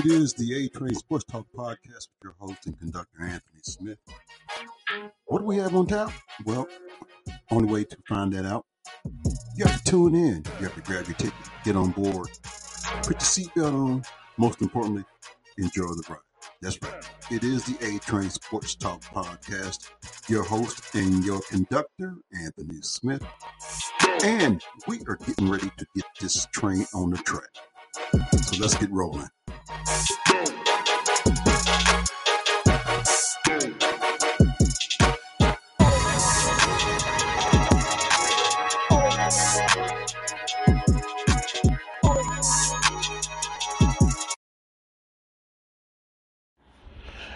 It is the A Train Sports Talk podcast with your host and conductor, Anthony Smith. What do we have on tap? Well, only way to find that out, you have to tune in. You have to grab your ticket, get on board, put your seatbelt on. Most importantly, enjoy the ride. That's right. It is the A Train Sports Talk podcast. Your host and your conductor, Anthony Smith. And we are getting ready to get this train on the track. So let's get rolling.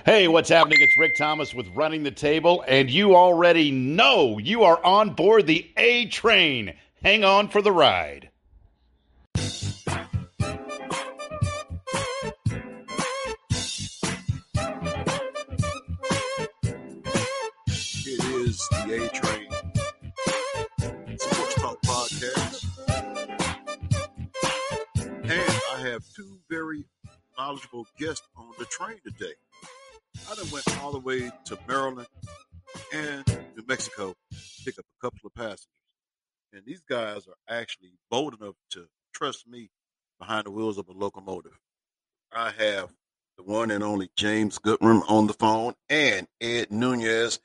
Hey, what's happening? It's Rick Thomas with Running the Table, and you already know you are on board the A train. Hang on for the ride. Knowledgeable guests on the train today. I done went all the way to Maryland and New Mexico to pick up a couple of passengers. And these guys are actually bold enough to trust me behind the wheels of a locomotive. I have the one and only James Goodrum on the phone and Ed Nunez.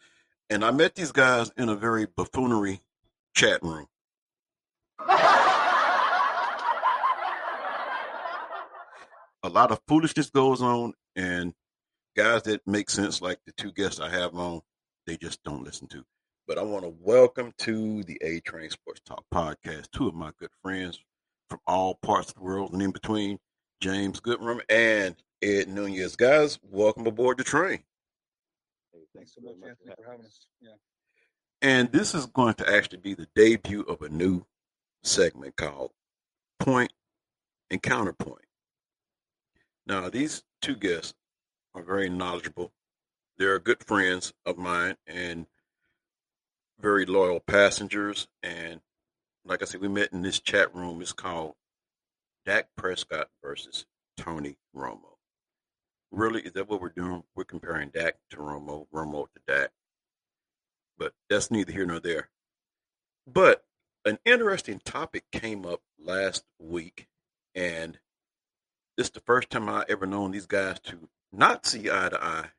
And I met these guys in a very buffoonery chat room. a lot of foolishness goes on, and guys that make sense, like the two guests I have on, they just don't listen to. But I want to welcome to the A Train Sports Talk podcast two of my good friends from all parts of the world and in between, James Goodrum and Ed Nunez. Guys, welcome aboard the train. Thanks so much, Anthony, for having us. Yeah. And this is going to actually be the debut of a new segment called Point and Counterpoint. Now, these two guests are very knowledgeable. They're good friends of mine and very loyal passengers. And like I said, we met in this chat room. It's called Dak Prescott versus Tony Romo. Really, is that what we're doing? We're comparing Dak to Romo, Romo to Dak. But that's neither here nor there. But an interesting topic came up last week, and this is the first time I ever known these guys to not see eye to eye,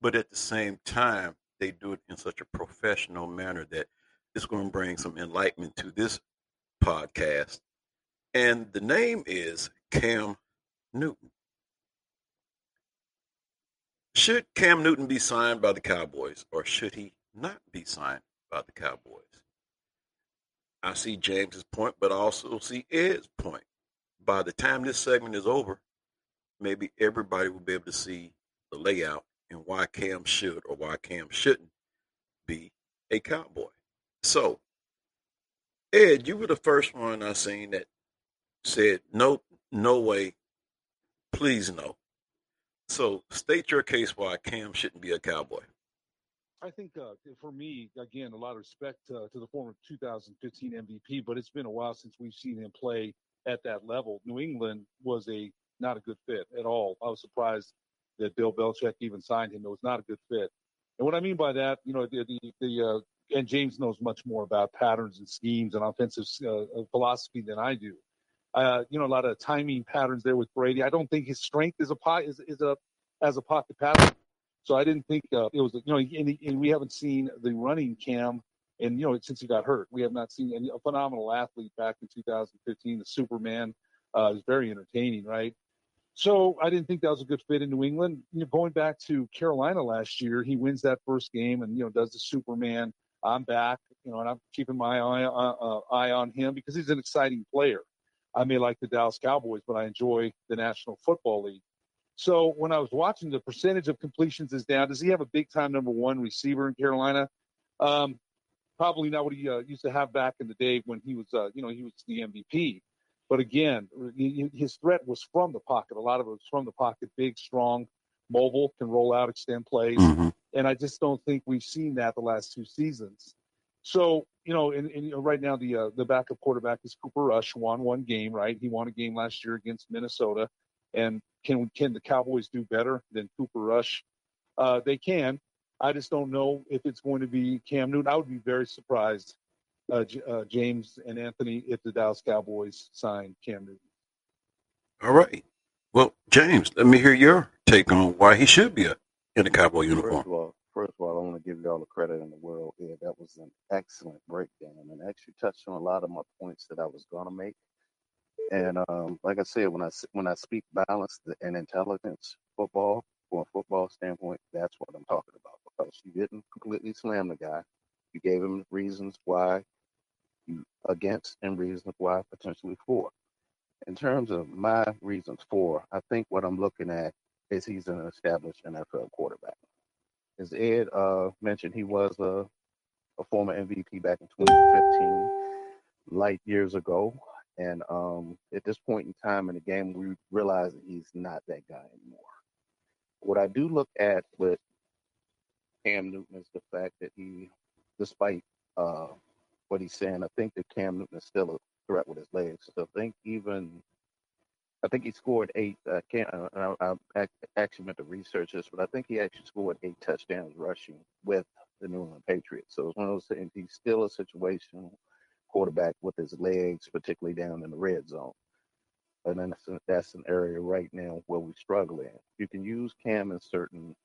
but at the same time, they do it in such a professional manner that it's going to bring some enlightenment to this podcast. And the name is Cam Newton. Should Cam Newton be signed by the Cowboys or should he not be signed by the Cowboys? I see James's point, but I also see Ed's point. By the time this segment is over, maybe everybody will be able to see the layout and why Cam should or why Cam shouldn't be a cowboy. So, Ed, you were the first one I seen that said, "Nope, no way, please no." So, state your case why Cam shouldn't be a cowboy. I think uh, for me, again, a lot of respect uh, to the former 2015 MVP, but it's been a while since we've seen him play at that level. New England was a not a good fit at all. I was surprised that Bill Belichick even signed him. It was not a good fit. And what I mean by that, you know, the the, the uh, and James knows much more about patterns and schemes and offensive uh, philosophy than I do. Uh, you know, a lot of timing patterns there with Brady. I don't think his strength is a pot is, is a as a pocket passer. So I didn't think uh, it was, you know, and, and, we haven't seen the running cam, and you know, since he got hurt, we have not seen any, a phenomenal athlete back in 2015. The Superman uh, is very entertaining, right? So I didn't think that was a good fit in New England. You know, going back to Carolina last year, he wins that first game and you know does the Superman. I'm back, you know, and I'm keeping my eye uh, uh, eye on him because he's an exciting player. I may like the Dallas Cowboys, but I enjoy the National Football League. So when I was watching, the percentage of completions is down. Does he have a big time number one receiver in Carolina? Um, probably not what he uh, used to have back in the day when he was, uh, you know, he was the MVP. But again, his threat was from the pocket. A lot of it was from the pocket, big, strong, mobile, can roll out, extend plays. Mm-hmm. And I just don't think we've seen that the last two seasons. So, you know, and, and you know, right now the uh, the backup quarterback is Cooper Rush, won one game, right? He won a game last year against Minnesota. And can can the Cowboys do better than Cooper Rush? Uh, they can. I just don't know if it's going to be Cam Newton. I would be very surprised, uh, J- uh, James and Anthony, if the Dallas Cowboys sign Cam Newton. All right. Well, James, let me hear your take on why he should be a, in a Cowboy uniform. First uniform. of all, first of all, I want to give you all the credit in the world. Yeah, that was an excellent breakdown, and actually touched on a lot of my points that I was gonna make. And um, like I said, when I s- when I speak balance and intelligence football from a football standpoint, that's what I'm talking about. You didn't completely slam the guy, you gave him reasons why you against and reasons why potentially for. In terms of my reasons for, I think what I'm looking at is he's an established NFL quarterback. As Ed uh, mentioned, he was a, a former MVP back in 2015, light years ago. And um, at this point in time in the game, we realize that he's not that guy anymore. What I do look at with Cam Newton is the fact that he, despite uh, what he's saying, I think that Cam Newton is still a threat with his legs. So I think even I think he scored eight. I can't. Uh, I, I actually meant to research this, but I think he actually scored eight touchdowns rushing with the New England Patriots. So it's one of those things. He's still a situational quarterback with his legs, particularly down in the red zone. And that's, a- that's an area right now where we struggle in. You can use Cam in certain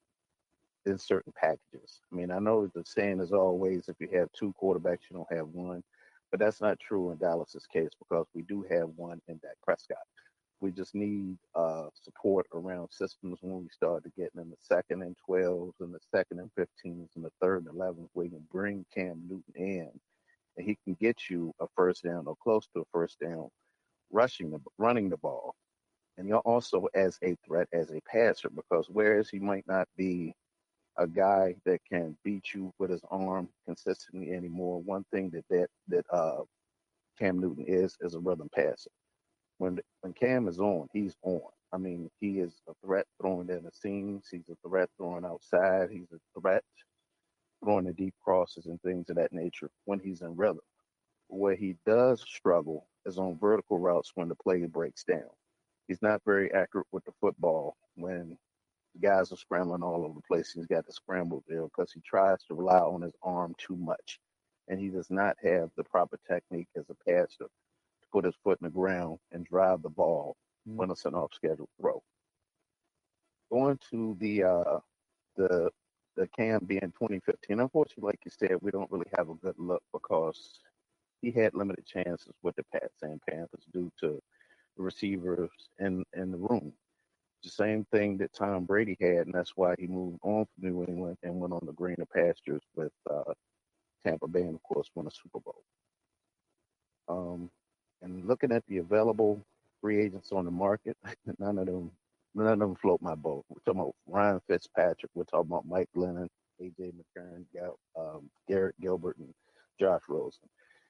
in certain packages. I mean, I know the saying is always if you have two quarterbacks, you don't have one, but that's not true in Dallas's case because we do have one in Dak Prescott. We just need uh, support around systems when we start to get in the second and 12s and the second and 15s and the third and 11s. We can bring Cam Newton in and he can get you a first down or close to a first down rushing the running the ball. And you're also as a threat as a passer because whereas he might not be a guy that can beat you with his arm consistently anymore, one thing that that, that uh, Cam Newton is is a rhythm passer when when Cam is on, he's on. I mean, he is a threat throwing down the seams. He's a threat throwing outside. He's a threat throwing the deep crosses and things of that nature when he's in rhythm. Where he does struggle is on vertical routes when the play breaks down. He's not very accurate with the football when the guys are scrambling all over the place. He's got to scramble there because he tries to rely on his arm too much. And he does not have the proper technique as a passer to put his foot in the ground and drive the ball when it's an off schedule throw. Going to the uh the the Cam being 2015, unfortunately, like you said, we don't really have a good look because he had limited chances with the Pats and Panthers due to the receivers in in the room. The same thing that Tom Brady had, and that's why he moved on from New England and went on the greener pastures with uh, Tampa Bay, and of course, won a Super Bowl. Um, and looking at the available free agents on the market, none of them, none of them float my boat. We're talking about Ryan Fitzpatrick. We're talking about Mike Glennon, AJ McCarron, um, Garrett Gilbert, and Josh Rosen.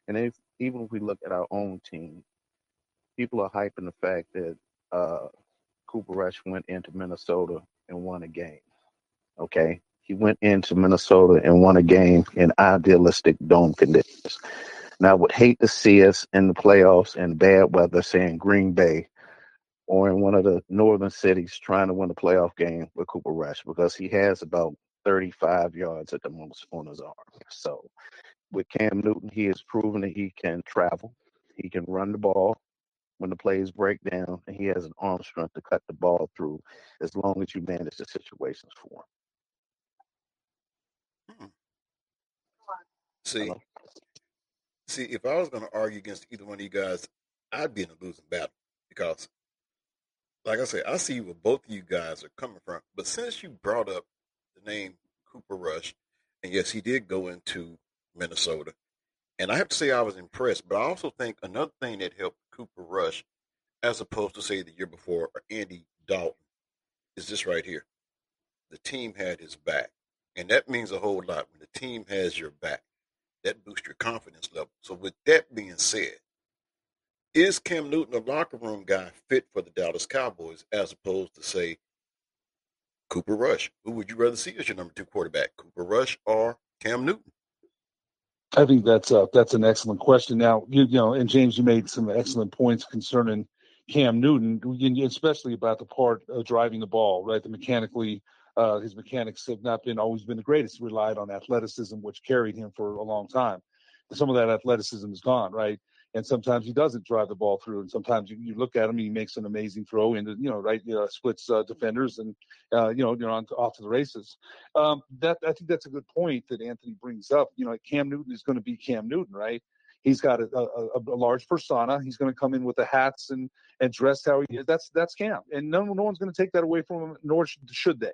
And if, even if we look at our own team, people are hyping the fact that uh, Cooper Rush went into Minnesota and won a game. Okay. He went into Minnesota and won a game in idealistic dome conditions. Now, I would hate to see us in the playoffs in bad weather, say in Green Bay or in one of the northern cities trying to win a playoff game with Cooper Rush because he has about 35 yards at the most on his arm. So with Cam Newton, he has proven that he can travel, he can run the ball when the plays break down, and he has an arm strength to cut the ball through as long as you manage the situations for him. Hmm. See, Hello? see, if I was going to argue against either one of you guys, I'd be in a losing battle because, like I said, I see where both of you guys are coming from. But since you brought up the name Cooper Rush, and yes, he did go into Minnesota, and I have to say I was impressed. But I also think another thing that helped Cooper Rush, as opposed to say the year before or Andy Dalton, is this right here. The team had his back, and that means a whole lot. When the team has your back, that boosts your confidence level. So, with that being said, is Cam Newton a locker room guy fit for the Dallas Cowboys as opposed to say Cooper Rush? Who would you rather see as your number two quarterback, Cooper Rush or Cam Newton? I think that's uh, that's an excellent question. Now, you, you know, and James, you made some excellent points concerning, Cam Newton, especially about the part of driving the ball, right? The mechanically, uh, his mechanics have not been always been the greatest. Relied on athleticism, which carried him for a long time. Some of that athleticism is gone, right? And sometimes he doesn't drive the ball through, and sometimes you, you look at him, he makes an amazing throw into, you know, right, you know, splits uh, defenders, and uh, you know, you're on, off to the races. Um, that I think that's a good point that Anthony brings up. You know, Cam Newton is going to be Cam Newton, right? He's got a, a, a, large persona. He's going to come in with the hats and and dress how he is. That's that's Cam, and no no one's going to take that away from him, nor should, should they.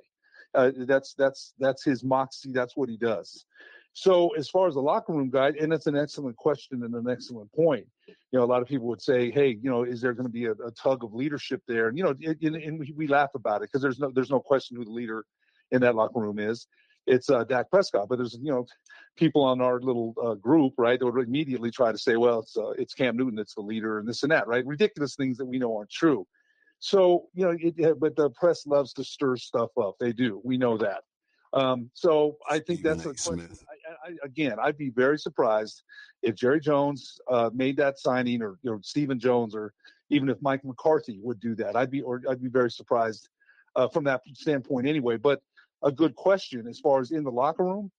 Uh, that's that's that's his moxie. That's what he does. So as far as the locker room guy, and that's an excellent question and an excellent point. You know, a lot of people would say, "Hey, you know, is there going to be a, a tug of leadership there?" And you know, and, and we laugh about it because there's no there's no question who the leader in that locker room is. It's uh, Dak Prescott, but there's you know people on our little uh, group, right? That would immediately try to say, "Well, it's uh, it's Cam Newton that's the leader," and this and that, right? Ridiculous things that we know aren't true. So you know, it, but the press loves to stir stuff up. They do. We know that. Um, so I think that's a question. I, I, again, I'd be very surprised if Jerry Jones uh, made that signing, or you know, Stephen Jones, or even if Mike McCarthy would do that. I'd be, or I'd be very surprised uh, from that standpoint, anyway. But a good question as far as in the locker room.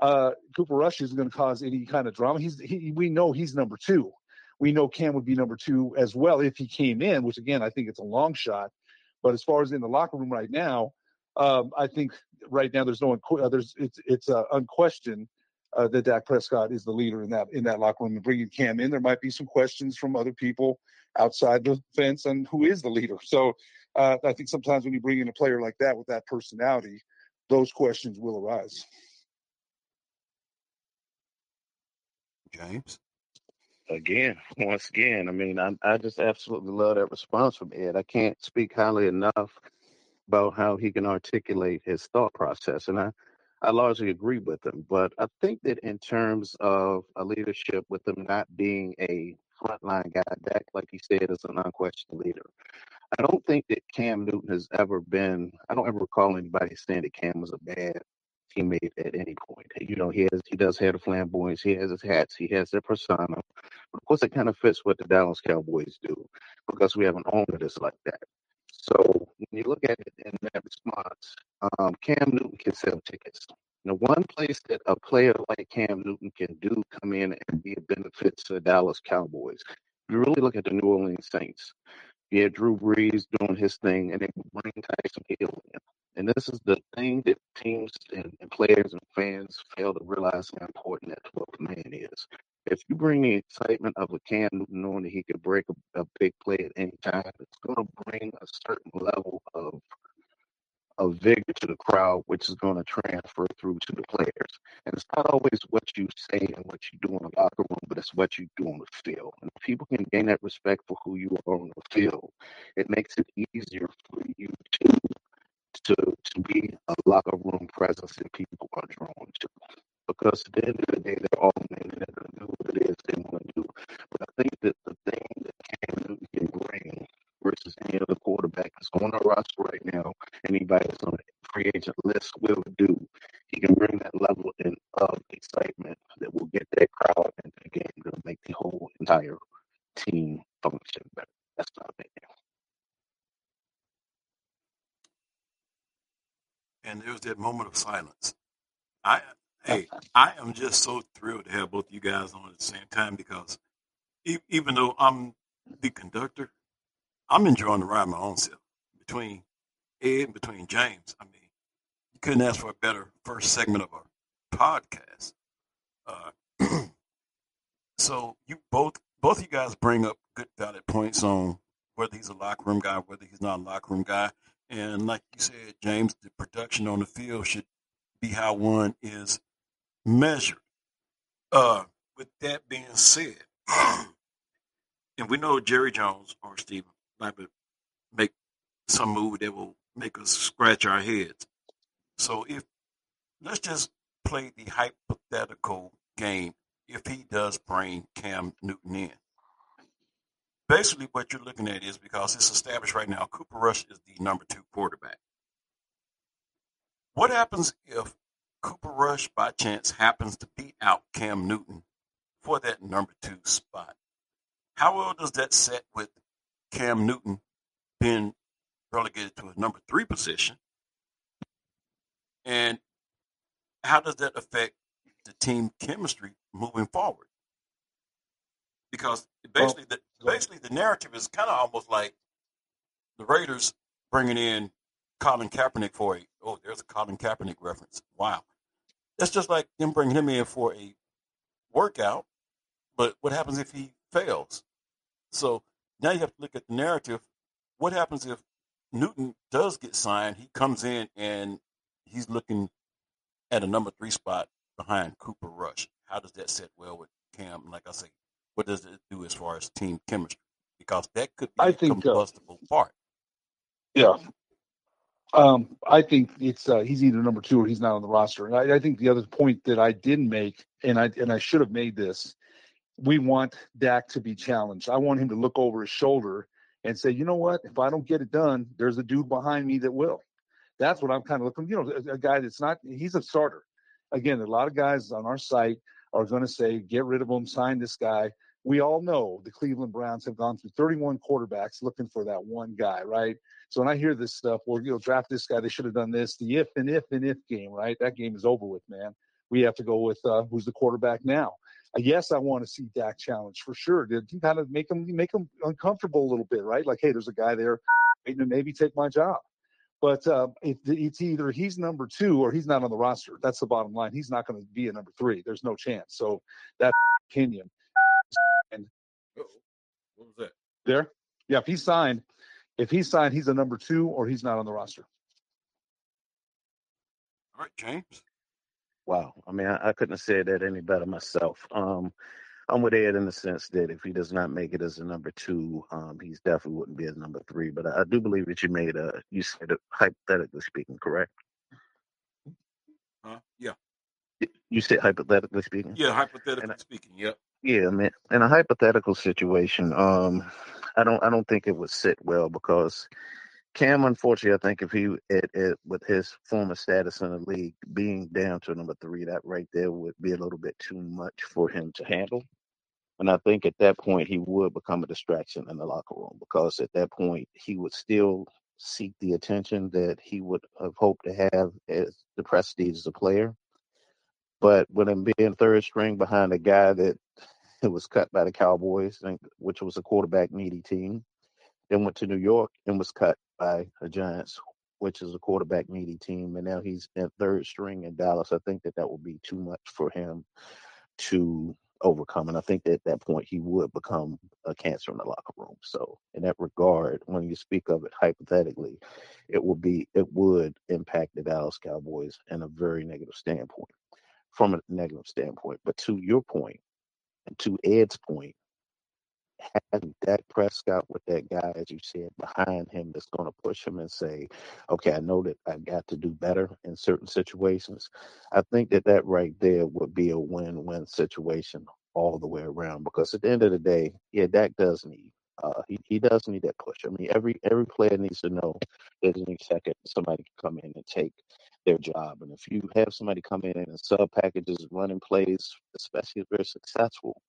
Uh, Cooper Rush isn't going to cause any kind of drama. He's he, we know he's number two. We know Cam would be number two as well if he came in, which again I think it's a long shot. But as far as in the locker room right now, um, I think right now there's no uh, there's it's it's uh, unquestioned uh, that Dak Prescott is the leader in that in that locker room. And bringing Cam in, there might be some questions from other people outside the fence on who is the leader. So uh, I think sometimes when you bring in a player like that with that personality, those questions will arise. James. Again, once again, I mean, I, I just absolutely love that response from Ed. I can't speak highly enough about how he can articulate his thought process. And I, I largely agree with him. But I think that in terms of a leadership, with him not being a frontline guy, Dak, like he said, is an unquestioned leader. I don't think that Cam Newton has ever been, I don't ever recall anybody saying that Cam was a bad teammate at any point. You know, he has he does have the flamboyance, he has his hats, he has their persona. But of course it kind of fits what the Dallas Cowboys do because we have an owner that's like that. So when you look at it in that response, um, Cam Newton can sell tickets. The one place that a player like Cam Newton can do come in and be a benefit to the Dallas Cowboys. If you really look at the New Orleans Saints, you had Drew Brees doing his thing, and they bring Taysom Hill in. And this is the thing that teams and, and players and fans fail to realize how important that 12th man is if you bring the excitement of a Cam Newton knowing that he can break a, a big play at any time, it's going to bring a certain level of of vigor to the crowd, which is going to transfer through to the players. And it's not always what you say and what you do in the locker room, but it's what you do on the field. And if people can gain that respect for who you are on the field, it makes it easier for you to to to be a locker room presence that people are drawn to because at the end of the day, they're all men and they're going to do what it is they want to do. But I think that the thing that Cam Newton can bring versus any other quarterback that's on the roster right now, anybody that's on the free agent list will do. He can bring that level in, of excitement that will get that crowd into the game, to make the whole entire team function better. That's my opinion. And there's that moment of silence. I Hey, I am just so thrilled to have both you guys on at the same time because e- even though I'm the conductor, I'm enjoying the ride my own self. Between Ed and between James, I mean, you couldn't ask for a better first segment of a podcast. Uh, so you both both you guys bring up good valid points on whether he's a locker room guy, whether he's not a locker room guy, and like you said, James, the production on the field should be how one is measured. Uh, with that being said, and we know Jerry Jones or Stephen might make some move that will make us scratch our heads. So if let's just play the hypothetical game if he does bring Cam Newton in. Basically, what you're looking at is because it's established right now, Cooper Rush is the number two quarterback. What happens if Cooper Rush, by chance, happens to beat out Cam Newton for that number two spot. How well does that set with Cam Newton being relegated to a number three position, and how does that affect the team chemistry moving forward? Because basically, the basically the narrative is kind of almost like the Raiders bringing in Colin Kaepernick for a oh, there's a Colin Kaepernick reference. Wow, that's just like them bringing him in for a workout. But what happens if he fails? So now you have to look at the narrative. What happens if Newton does get signed? He comes in and he's looking at a number three spot behind Cooper Rush. How does that sit well with Cam? Like I say, what does it do as far as team chemistry? Because that could be I a think, uh, combustible uh, part. Yeah. Um, I think it's uh, he's either number two or he's not on the roster. And I, I think the other point that I didn't make, and I and I should have made this, we want Dak to be challenged. I want him to look over his shoulder and say, you know what? If I don't get it done, there's a dude behind me that will. That's what I'm kind of looking. You know, a, a guy that's not. He's a starter. Again, a lot of guys on our site are going to say, get rid of him, sign this guy. We all know the Cleveland Browns have gone through 31 quarterbacks looking for that one guy, right? So when I hear this stuff, well, you know, draft this guy, they should have done this. The if and if and if game, right? That game is over with, man. We have to go with uh, who's the quarterback now. Uh, yes, I want to see Dak challenge for sure. To kind of make him make him uncomfortable a little bit, right? Like, hey, there's a guy there waiting to maybe take my job. But uh, it, it's either he's number two or he's not on the roster. That's the bottom line. He's not going to be a number three. There's no chance. So that's opinion. And what was that? There, yeah. If he signed, if he signed, he's a number two or he's not on the roster. All right, James. Wow. I mean, I, I couldn't have said that any better myself. Um, I'm with Ed in the sense that if he does not make it as a number two, um, he's definitely wouldn't be as number three. But I, I do believe that you made a, you said it hypothetically speaking, correct? Uh, yeah. You said hypothetically speaking. Yeah, hypothetically speaking. Yep. Yeah, man. In a hypothetical situation, um, I don't, I don't think it would sit well because Cam, unfortunately, I think if he it, it, with his former status in the league being down to number three, that right there would be a little bit too much for him to handle. And I think at that point he would become a distraction in the locker room because at that point he would still seek the attention that he would have hoped to have as the prestige as a player. But with him being third string behind a guy that was cut by the Cowboys, which was a quarterback needy team, then went to New York and was cut by the Giants, which is a quarterback needy team, and now he's at third string in Dallas. I think that that will be too much for him to overcome, and I think that at that point he would become a cancer in the locker room. So, in that regard, when you speak of it hypothetically, it will be it would impact the Dallas Cowboys in a very negative standpoint, from a negative standpoint. But to your point, and to Ed's point, having Dak Prescott with that guy, as you said, behind him that's going to push him and say, okay, I know that I got to do better in certain situations. I think that that right there would be a win win situation all the way around because at the end of the day, yeah, Dak does need. Uh, he, he does need that push. I mean, every every player needs to know that any second somebody can come in and take their job. And if you have somebody come in and sub packages, running plays, especially if they're successful,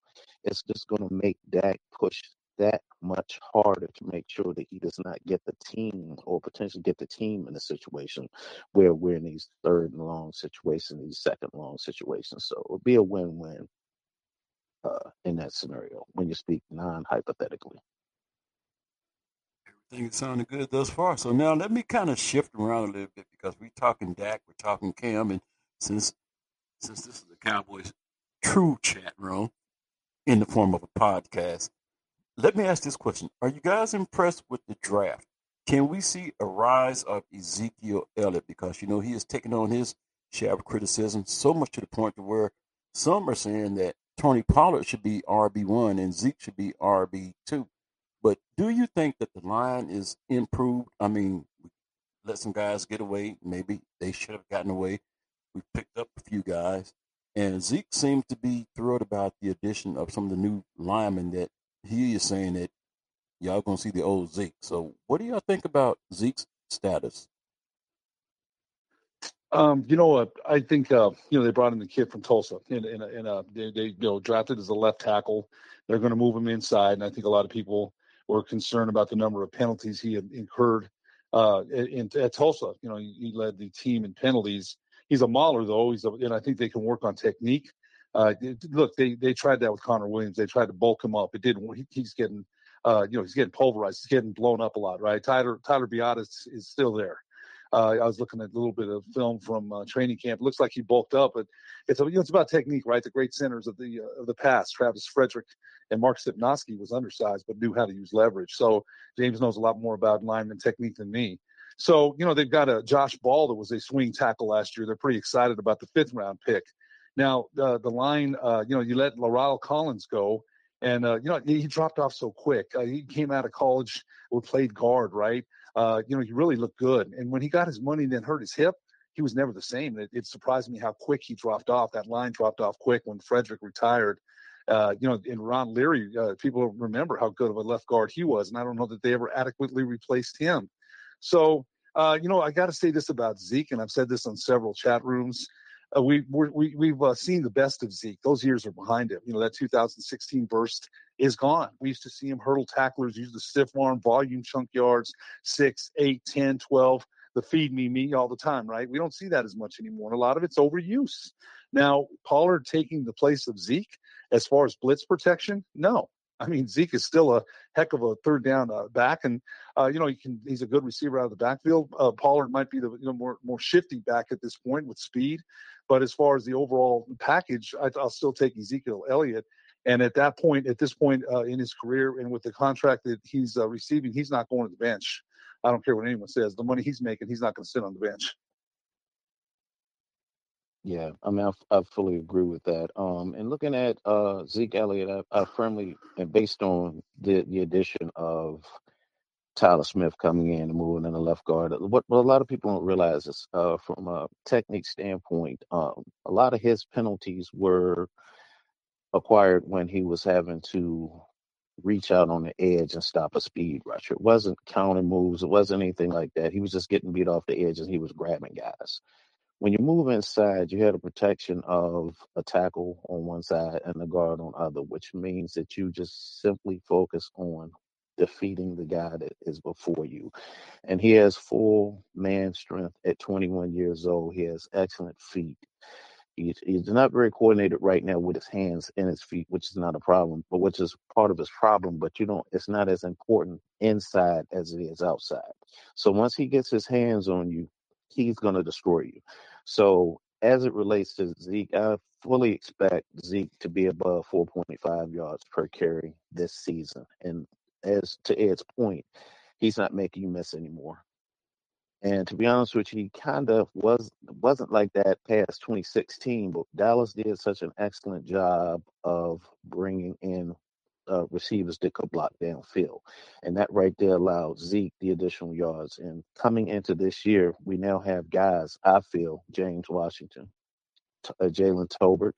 it's just going to make Dak push that much harder to make sure that he does not get the team or potentially get the team in a situation where we're in these third and long situations, these second long situations. So it'll be a win win uh, in that scenario when you speak non hypothetically. Everything is sounding good thus far. So now let me kind of shift around a little bit because we're talking Dak, we're talking Cam, and since since this is the Cowboys true chat room, in the form of a podcast. Let me ask this question. Are you guys impressed with the draft? Can we see a rise of Ezekiel Elliott? Because, you know, he has taken on his share of criticism so much to the point to where some are saying that Tony Pollard should be RB1 and Zeke should be RB2. But do you think that the line is improved? I mean, let some guys get away. Maybe they should have gotten away. We picked up a few guys. And Zeke seems to be thrilled about the addition of some of the new linemen that he is saying that y'all gonna see the old Zeke. So what do y'all think about Zeke's status? Um, you know what? I think uh, you know they brought in the kid from Tulsa, and a, they, they you know drafted as a left tackle. They're going to move him inside, and I think a lot of people were concerned about the number of penalties he had incurred uh, in, at Tulsa. You know, he, he, led the team in penalties. He's a mauler though. He's a, and I think they can work on technique. Uh, look, they they tried that with Connor Williams. They tried to bulk him up. It didn't. He, he's getting, uh, you know, he's getting pulverized. He's getting blown up a lot, right? Tyler Tyler Biadasz is, is still there. Uh, I was looking at a little bit of film from uh, training camp. It looks like he bulked up, but it's you know, it's about technique, right? The great centers of the uh, of the past, Travis Frederick and Mark Stepnoski was undersized but knew how to use leverage. So James knows a lot more about lineman technique than me. So you know they've got a Josh Ball that was a swing tackle last year. They're pretty excited about the fifth round pick. Now uh, the line, uh, you know, you let La'el Collins go, and uh, you know he dropped off so quick. Uh, he came out of college, played guard, right? Uh, you know, he really looked good. And when he got his money and then hurt his hip, he was never the same. It, it surprised me how quick he dropped off. That line dropped off quick when Frederick retired. Uh, you know, in Ron Leary, uh, people remember how good of a left guard he was, and I don't know that they ever adequately replaced him. So, uh, you know, I got to say this about Zeke, and I've said this on several chat rooms. Uh, we we we've uh, seen the best of Zeke. Those years are behind him. You know that 2016 burst is gone. We used to see him hurdle tacklers, use the stiff arm, volume chunk yards, six, eight, 10, 12, the feed me me all the time, right? We don't see that as much anymore. And A lot of it's overuse. Now, Pollard taking the place of Zeke as far as blitz protection, no. I mean, Zeke is still a heck of a third down uh, back, and uh, you know he can. He's a good receiver out of the backfield. Uh, Pollard might be the you know more more shifty back at this point with speed, but as far as the overall package, I, will still take Ezekiel Elliott. And at that point, at this point uh, in his career, and with the contract that he's uh, receiving, he's not going to the bench. I don't care what anyone says. The money he's making, he's not going to sit on the bench. Yeah, I mean, I, I fully agree with that. Um, and looking at uh, Zeke Elliott, I, I firmly, and based on the the addition of Tyler Smith coming in and moving in the left guard. What, what a lot of people don't realize is, uh, from a technique standpoint, um, a lot of his penalties were acquired when he was having to reach out on the edge and stop a speed rusher. It wasn't counter moves. It wasn't anything like that. He was just getting beat off the edge and he was grabbing guys. When you move inside, you had a protection of a tackle on one side and the guard on other, which means that you just simply focus on defeating the guy that is before you. And he has full man strength at 21 years old. He has excellent feet. He's, he's not very coordinated right now with his hands and his feet, which is not a problem, but which is part of his problem. But you know, it's not as important inside as it is outside. So once he gets his hands on you, he's going to destroy you. So as it relates to Zeke, I fully expect Zeke to be above 4.5 yards per carry this season. And as to Ed's point, he's not making you miss anymore. And to be honest with you, he kind of was wasn't like that past 2016. But Dallas did such an excellent job of bringing in uh, receivers that could block downfield, and that right there allowed Zeke the additional yards. And coming into this year, we now have guys. I feel James Washington, uh, Jalen Tolbert,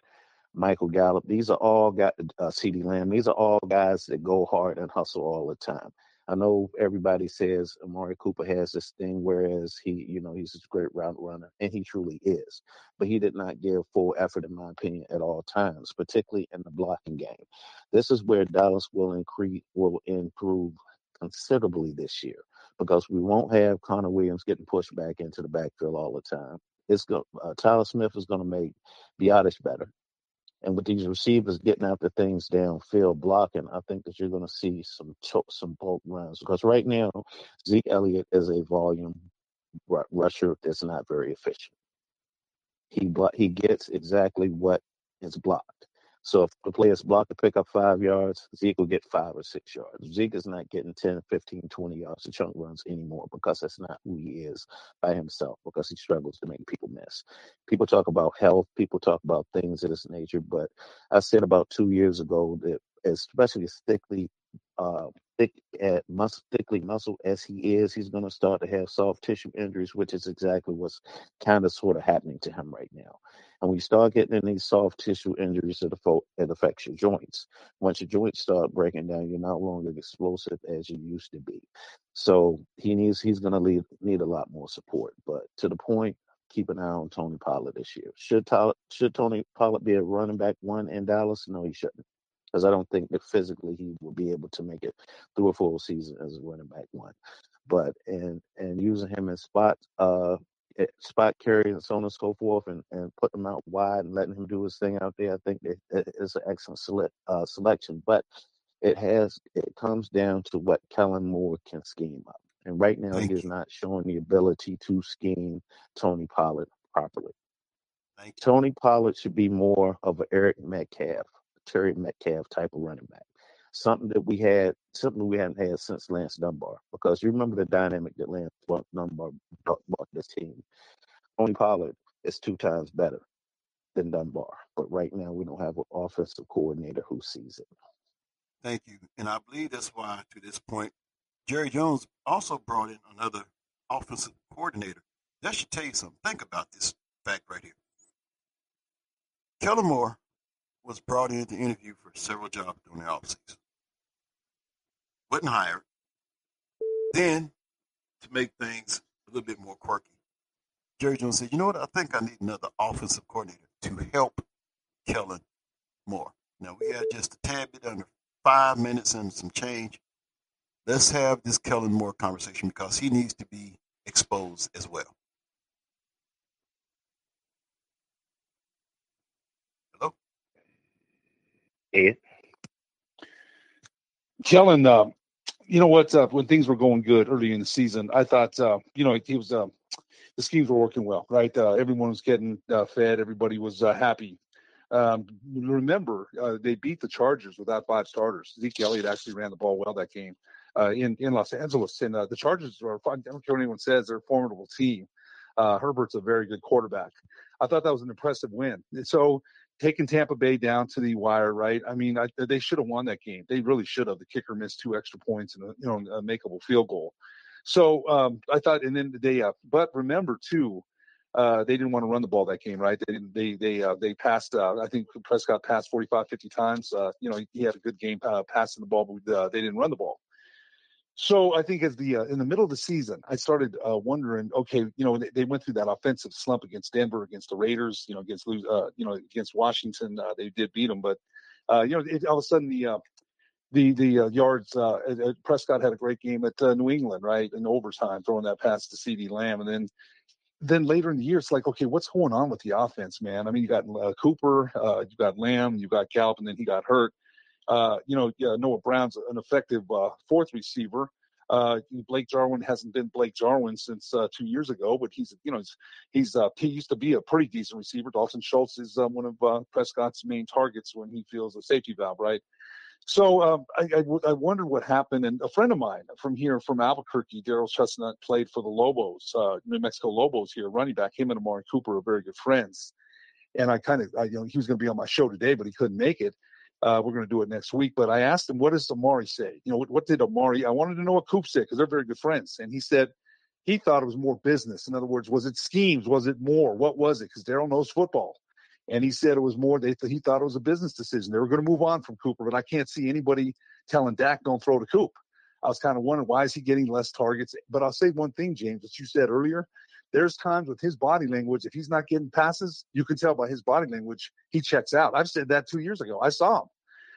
Michael Gallup. These are all got uh, CeeDee Lamb. These are all guys that go hard and hustle all the time. I know everybody says Amari Cooper has this thing, whereas he, you know, he's a great route runner, and he truly is. But he did not give full effort, in my opinion, at all times, particularly in the blocking game. This is where Dallas will increase, will improve considerably this year because we won't have Connor Williams getting pushed back into the backfield all the time. It's go, uh, Tyler Smith is going to make Biadasz better. And with these receivers getting out the things downfield blocking, I think that you're going to see some some bulk runs because right now Zeke Elliott is a volume rusher that's not very efficient. He blo- he gets exactly what is blocked. So if the players block to pick up five yards, Zeke will get five or six yards. Zeke is not getting 10, 15, 20 yards of chunk runs anymore because that's not who he is by himself because he struggles to make people miss. People talk about health, people talk about things of this nature, but I said about two years ago that especially as thickly uh, thick at muscle, thickly muscle as he is, he's going to start to have soft tissue injuries, which is exactly what's kind of sort of happening to him right now. And you start getting in these soft tissue injuries, it, affo- it affects your joints. Once your joints start breaking down, you're no longer explosive as you used to be. So he needs he's going to need need a lot more support. But to the point, keep an eye on Tony Pollard this year. Should Tyler, should Tony Pollard be a running back one in Dallas? No, he shouldn't. because I don't think that physically he will be able to make it through a full season as a running back one. But and and using him in spot uh eh, spot carry and so on and so forth, and and putting him out wide and letting him do his thing out there, I think that it is an excellent select, uh, selection. But it has it comes down to what Kellen Moore can scheme up. And right now, he Thank is you. not showing the ability to scheme Tony Pollard properly. Thank you. Tony Pollard should be more of an Eric Metcalf, Terry Metcalf type of running back. Something that we had, something we hadn't had since Lance Dunbar. Because you remember the dynamic that Lance Dunbar brought, brought this team. Tony Pollard is two times better than Dunbar. But right now, we don't have an offensive coordinator who sees it. Thank you. And I believe that's why, to this point, Jerry Jones also brought in another offensive coordinator. That should tell you something. Think about this fact right here. Kellen Moore was brought in to interview for several jobs during the offseason. Wasn't hired. Then, to make things a little bit more quirky, Jerry Jones said, you know what? I think I need another offensive coordinator to help Kellen Moore. Now, we had just a tad bit under five minutes and some change. Let's have this Kellen Moore conversation because he needs to be exposed as well. Hello? Ed? Kellen, uh, you know what? Uh, when things were going good early in the season, I thought, uh, you know, he was, uh, the schemes were working well, right? Uh, everyone was getting uh, fed. Everybody was uh, happy. Um, remember, they beat the Chargers without five starters. Zeke Elliott actually ran the ball well that game in in Los Angeles, and the Chargers are. I don't care what anyone says; they're a formidable team. Herbert's a very good quarterback. I thought that was an impressive win. So taking Tampa Bay down to the wire, right? I mean, I, they should have won that game. They really should have. The kicker missed two extra points and a, you know a makeable field goal. So um, I thought, and then the day up. But remember too, uh, they didn't want to run the ball that game, right? They they they uh, they passed. Uh, I think Prescott passed 45, 50 times. Uh, you know, he, he had a good game uh, passing the ball, but uh, they didn't run the ball. So I think as the uh, in the middle of the season, I started uh, wondering. Okay, you know, they, they went through that offensive slump against Denver, against the Raiders, you know, against uh, you know against Washington. Uh, they did beat them, but uh, you know, it, all of a sudden the uh, the the uh, yards. Prescott had a great game at New England, right, in overtime, throwing that pass to CeeDee Lamb, and then then later in the year, it's like, okay, what's going on with the offense, man? I mean, you got Cooper, you got Lamb, you got Gallup, and then he got hurt. Uh, you know, yeah, Noah Brown's an effective uh, fourth receiver. Uh, Blake Jarwin hasn't been Blake Jarwin since uh, two years ago, but he's, you know, he's, he's uh, he used to be a pretty decent receiver. Dalton Schultz is uh, one of uh, Prescott's main targets when he feels a safety valve, right? So um, I, I, I wondered what happened. And a friend of mine from here, from Albuquerque, Daryl Chestnut, played for the Lobos, uh, New Mexico Lobos here, running back. Him and Amari Cooper are very good friends. And I kind of, you know, he was going to be on my show today, but he couldn't make it. Uh, we're going to do it next week. But I asked him, what does Amari say? You know, what, what did Amari? I wanted to know what Coop said because they're very good friends. And he said he thought it was more business. In other words, was it schemes? Was it more? What was it? Because Daryl knows football. And he said it was more, they, he thought it was a business decision. They were going to move on from Cooper, but I can't see anybody telling Dak don't throw to Coop. I was kind of wondering why is he getting less targets? But I'll say one thing, James, that you said earlier. There's times with his body language, if he's not getting passes, you can tell by his body language he checks out. I've said that two years ago. I saw him.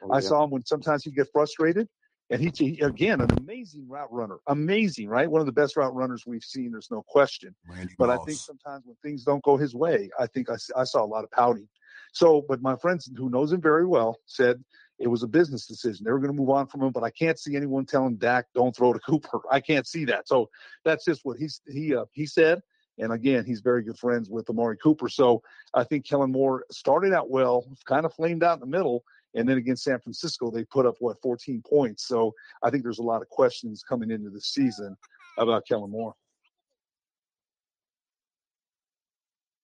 Oh, I saw him when sometimes he get frustrated, and he, he again an amazing route runner, amazing, right? One of the best route runners we've seen. There's no question. Randy But I think sometimes when things don't go his way, I think I saw a lot of pouting. So, but my friends who knows him very well said it was a business decision. They were going to move on from him, but I can't see anyone telling Dak don't throw to Cooper. I can't see that. So that's just what he's he uh, he said. And again, he's very good friends with Amari Cooper. So I think Kellen Moore started out well, kind of flamed out in the middle, and then against San Francisco, they put up what 14 points. So I think there's a lot of questions coming into the season about Kellen Moore.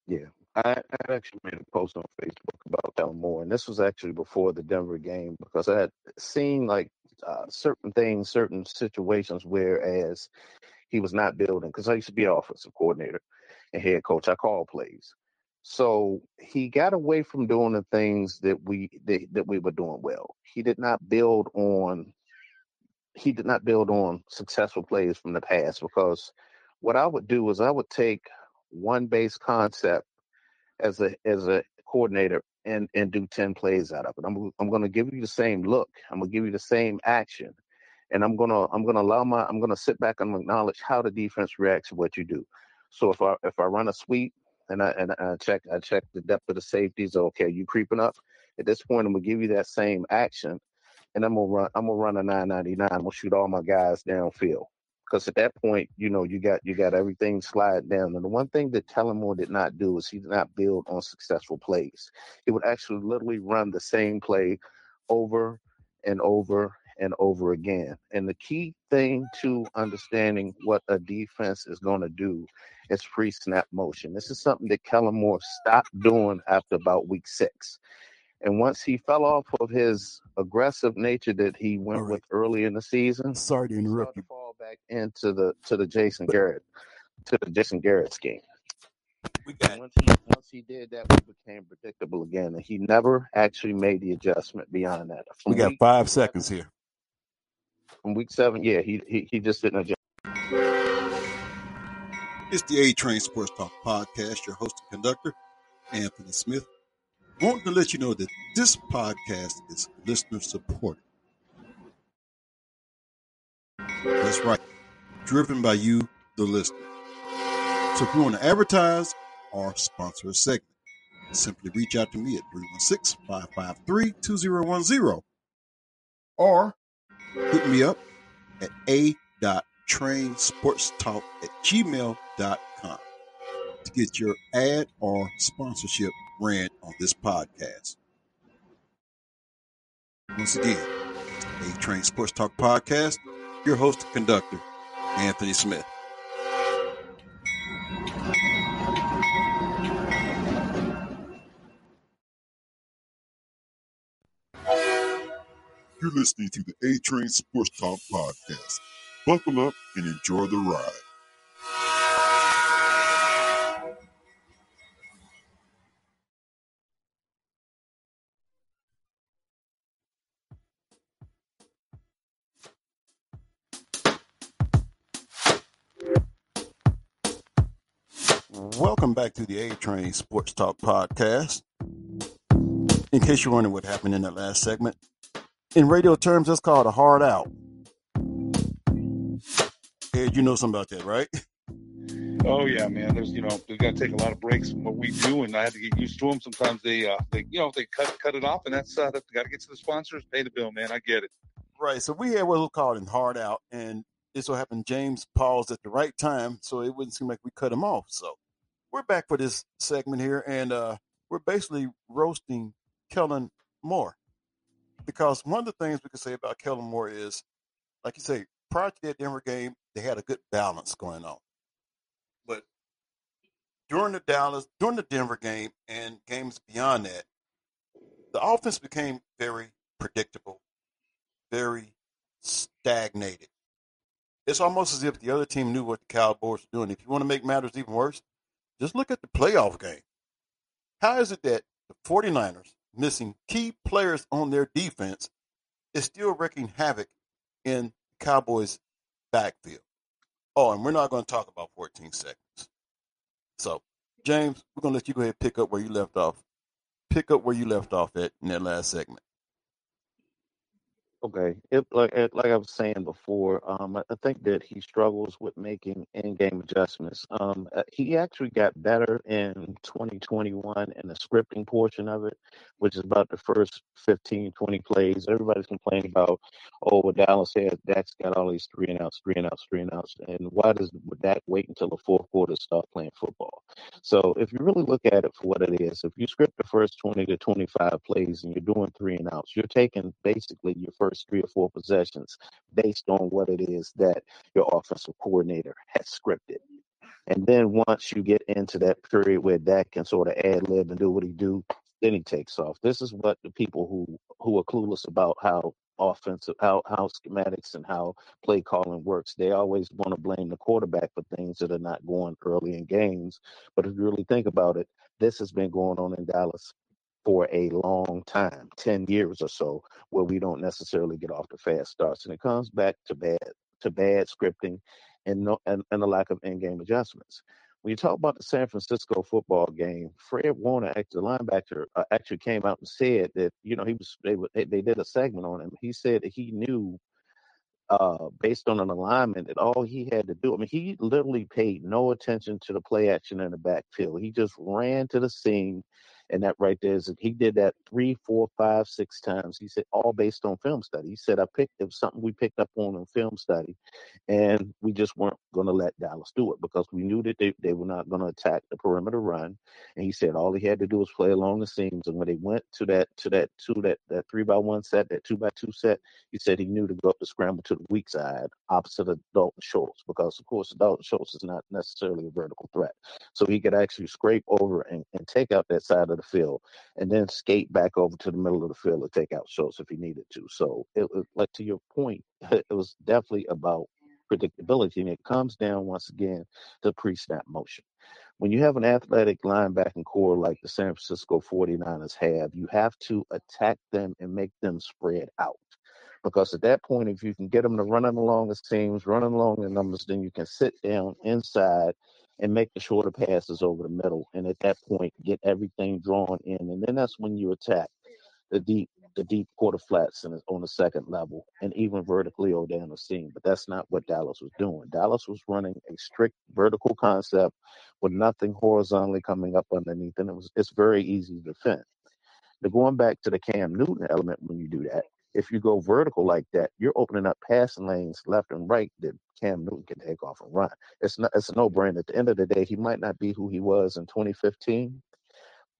Yeah, I, I actually made a post on Facebook about Kellen Moore, and this was actually before the Denver game because I had seen like uh, certain things, certain situations, whereas he was not building. Because I used to be an offensive coordinator and head coach, I call plays. So he got away from doing the things that we that, that we were doing well. He did not build on. He did not build on successful plays from the past because what I would do is I would take one base concept as a as a coordinator and and do 10 plays out of it. I'm I'm going to give you the same look. I'm going to give you the same action. And I'm to I'm to allow my I'm to sit back and acknowledge how the defense reacts to what you do. So if I if I run a sweep and I and I check I check the depth of the safeties, okay, you creeping up. At this point I'm to give you that same action and I'm to run I'm to run a 999. I'm to shoot all my guys downfield because at that point, you know, you got you got everything slide down. And the one thing that Kellen Moore did not do is he did not build on successful plays. He would actually literally run the same play over and over and over again. And the key thing to understanding what a defense is going to do is pre-snap motion. This is something that Kellen Moore stopped doing after about week six. And once he fell off of his aggressive nature that he went All right. with early in the season, Sorry to interrupt you. fall back into the to the Jason Garrett to the Jason Garrett scheme. we got once he once he did that, we became predictable again, and he never actually made the adjustment beyond that. we got week five seven, seconds here. From week seven, yeah, he he, he just didn't adjust. It's the A Train Sports Talk Podcast. Your host and conductor, Anthony Smith. Wanting to let you know that this podcast is listener supported. That's right. Driven by you, the listener. So if you want to advertise or sponsor a segment, simply reach out to me at 316-553-2010 or hit me up at a.trainsportstalk at gmail.com to get your ad or sponsorship ran on this podcast. Once again, A Train Sports Talk Podcast, your host and conductor, Anthony Smith. You're listening to the A Train Sports Talk Podcast. Buckle up and enjoy the ride. Welcome back to the A Train Sports Talk Podcast. In case you're wondering what happened in that last segment, in radio terms, that's called a hard out. Ed, you know something about that, right? Oh yeah, man. There's you know we got to take a lot of breaks from what we do, and I had to get used to them. Sometimes they uh they you know they cut cut it off, and that's uh that got to get to the sponsors, pay the bill, man. I get it. Right. So we had what we called in hard out, and this will happen. James paused at the right time, so it wouldn't seem like we cut him off. So we're back for this segment here, and uh, we're basically roasting Kellen Moore because one of the things we can say about Kellen Moore is, like you say, prior to that Denver game, they had a good balance going on, but during the Dallas, during the Denver game, and games beyond that, the offense became very predictable, very stagnated. It's almost as if the other team knew what the Cowboys were doing. If you want to make matters even worse, just look at the playoff game. How is it that the 49ers, missing key players on their defense, is still wreaking havoc in Cowboys' backfield? Oh, and we're not going to talk about 14 seconds. So, James, we're going to let you go ahead and pick up where you left off. Pick up where you left off at in that last segment. Okay, it like it- like I was saying before, um, I think that he struggles with making in-game adjustments. Um, uh, he actually got better in 2021 in the scripting portion of it, which is about the first 15, 20 plays. Everybody's complaining about, oh, what Dallas said, Dak's got all these three and outs, three and outs, three and outs, and why does Dak wait until the fourth quarter to start playing football? So if you really look at it for what it is, if you script the first 20 to 25 plays and you're doing three and outs, you're taking basically your first three or four possessions based on what it is that your offensive coordinator has scripted. And then once you get into that period where Dak can sort of ad lib and do what he do, then he takes off. This is what the people who who are clueless about how offensive how how schematics and how play calling works. They always want to blame the quarterback for things that are not going early in games. But if you really think about it, this has been going on in Dallas for a long time, 10 years or so, where we don't necessarily get off the fast starts. And it comes back to bad to bad scripting and no and, and the lack of in-game adjustments. when you talk about the San Francisco football game, Fred Warner, the linebacker, uh, actually came out and said that you know he was they they did a segment on him. He said that he knew uh, based on an alignment that all he had to do. I mean, he literally paid no attention to the play action in the backfield. He just ran to the scene, and that right there is he did that three, four, five, six times. He said all based on film study. He said I picked it was something we picked up on in film study, and we just weren't going to let Dallas do it because we knew that they, they were not going to attack the perimeter run. And he said all he had to do was play along the seams. And when they went to that to that two that that three by one set, that two by two set, he said he knew to go up the scramble to the weak side opposite of Dalton Schultz because of course Dalton Schultz is not necessarily a vertical threat. So he could actually scrape over and, and take out that side of the field and then skate back over to the middle of the field to take out Schultz if he needed to. So it was like to your point, it was definitely about predictability. And it comes down once again to pre-snap motion. When you have an athletic linebacking corps like the San Francisco 49ers have, you have to attack them and make them spread out. Because at that point, if you can get them to running along the seams, running along the numbers, then you can sit down inside and make the shorter passes over the middle. And at that point, get everything drawn in. And then that's when you attack the deep the deep quarter flats and on the second level and even vertically or down the seam. But that's not what Dallas was doing. Dallas was running a strict vertical concept with nothing horizontally coming up underneath, and it was it's very easy to defend. Now going back to the Cam Newton element when you do that, if you go vertical like that, you're opening up passing lanes left and right that Cam Newton can take off and run. It's not it's a no brainer. At the end of the day, he might not be who he was in 2015,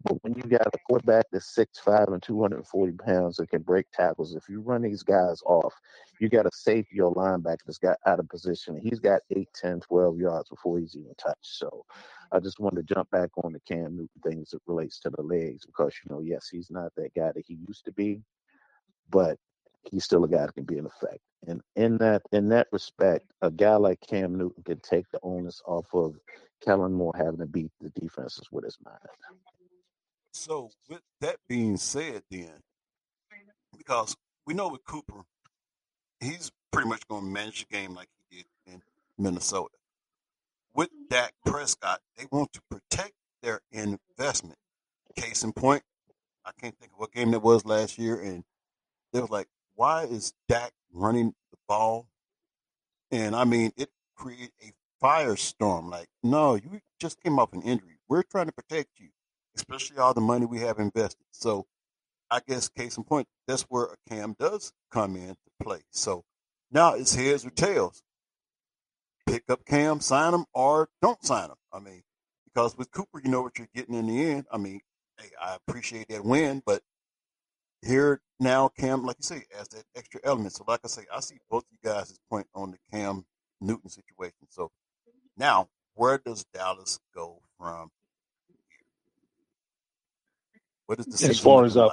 but when you got a quarterback that's six five and 240 pounds that can break tackles, if you run these guys off, you got to save your linebacker that's got out of position. He's got 8, 10, 12 yards before he's even touched. So I just wanted to jump back on the Cam Newton things that relates to the legs because, you know, yes, he's not that guy that he used to be, but he's still a guy that can be an effect. And in that in that respect, a guy like Cam Newton can take the onus off of Kellen Moore having to beat the defenses with his mind. So with that being said, then because we know with Cooper, he's pretty much going to manage the game like he did in Minnesota. With Dak Prescott, they want to protect their investment. Case in point, I can't think of what game that was last year, and they was like, "Why is Dak running the ball?" And I mean, it created a firestorm. Like, no, you just came off an injury. We're trying to protect you, especially all the money we have invested. So, I guess case in point, that's where a Cam does come in to play. So now it's heads or tails. Pick up Cam, sign him, or don't sign him. I mean, because with Cooper, you know what you're getting in the end. I mean, hey, I appreciate that win, but here now, Cam, like you say, as that extra element. So, like I say, I see both you guys' point on the Cam Newton situation. So now, where does Dallas go from? What is the As far as uh,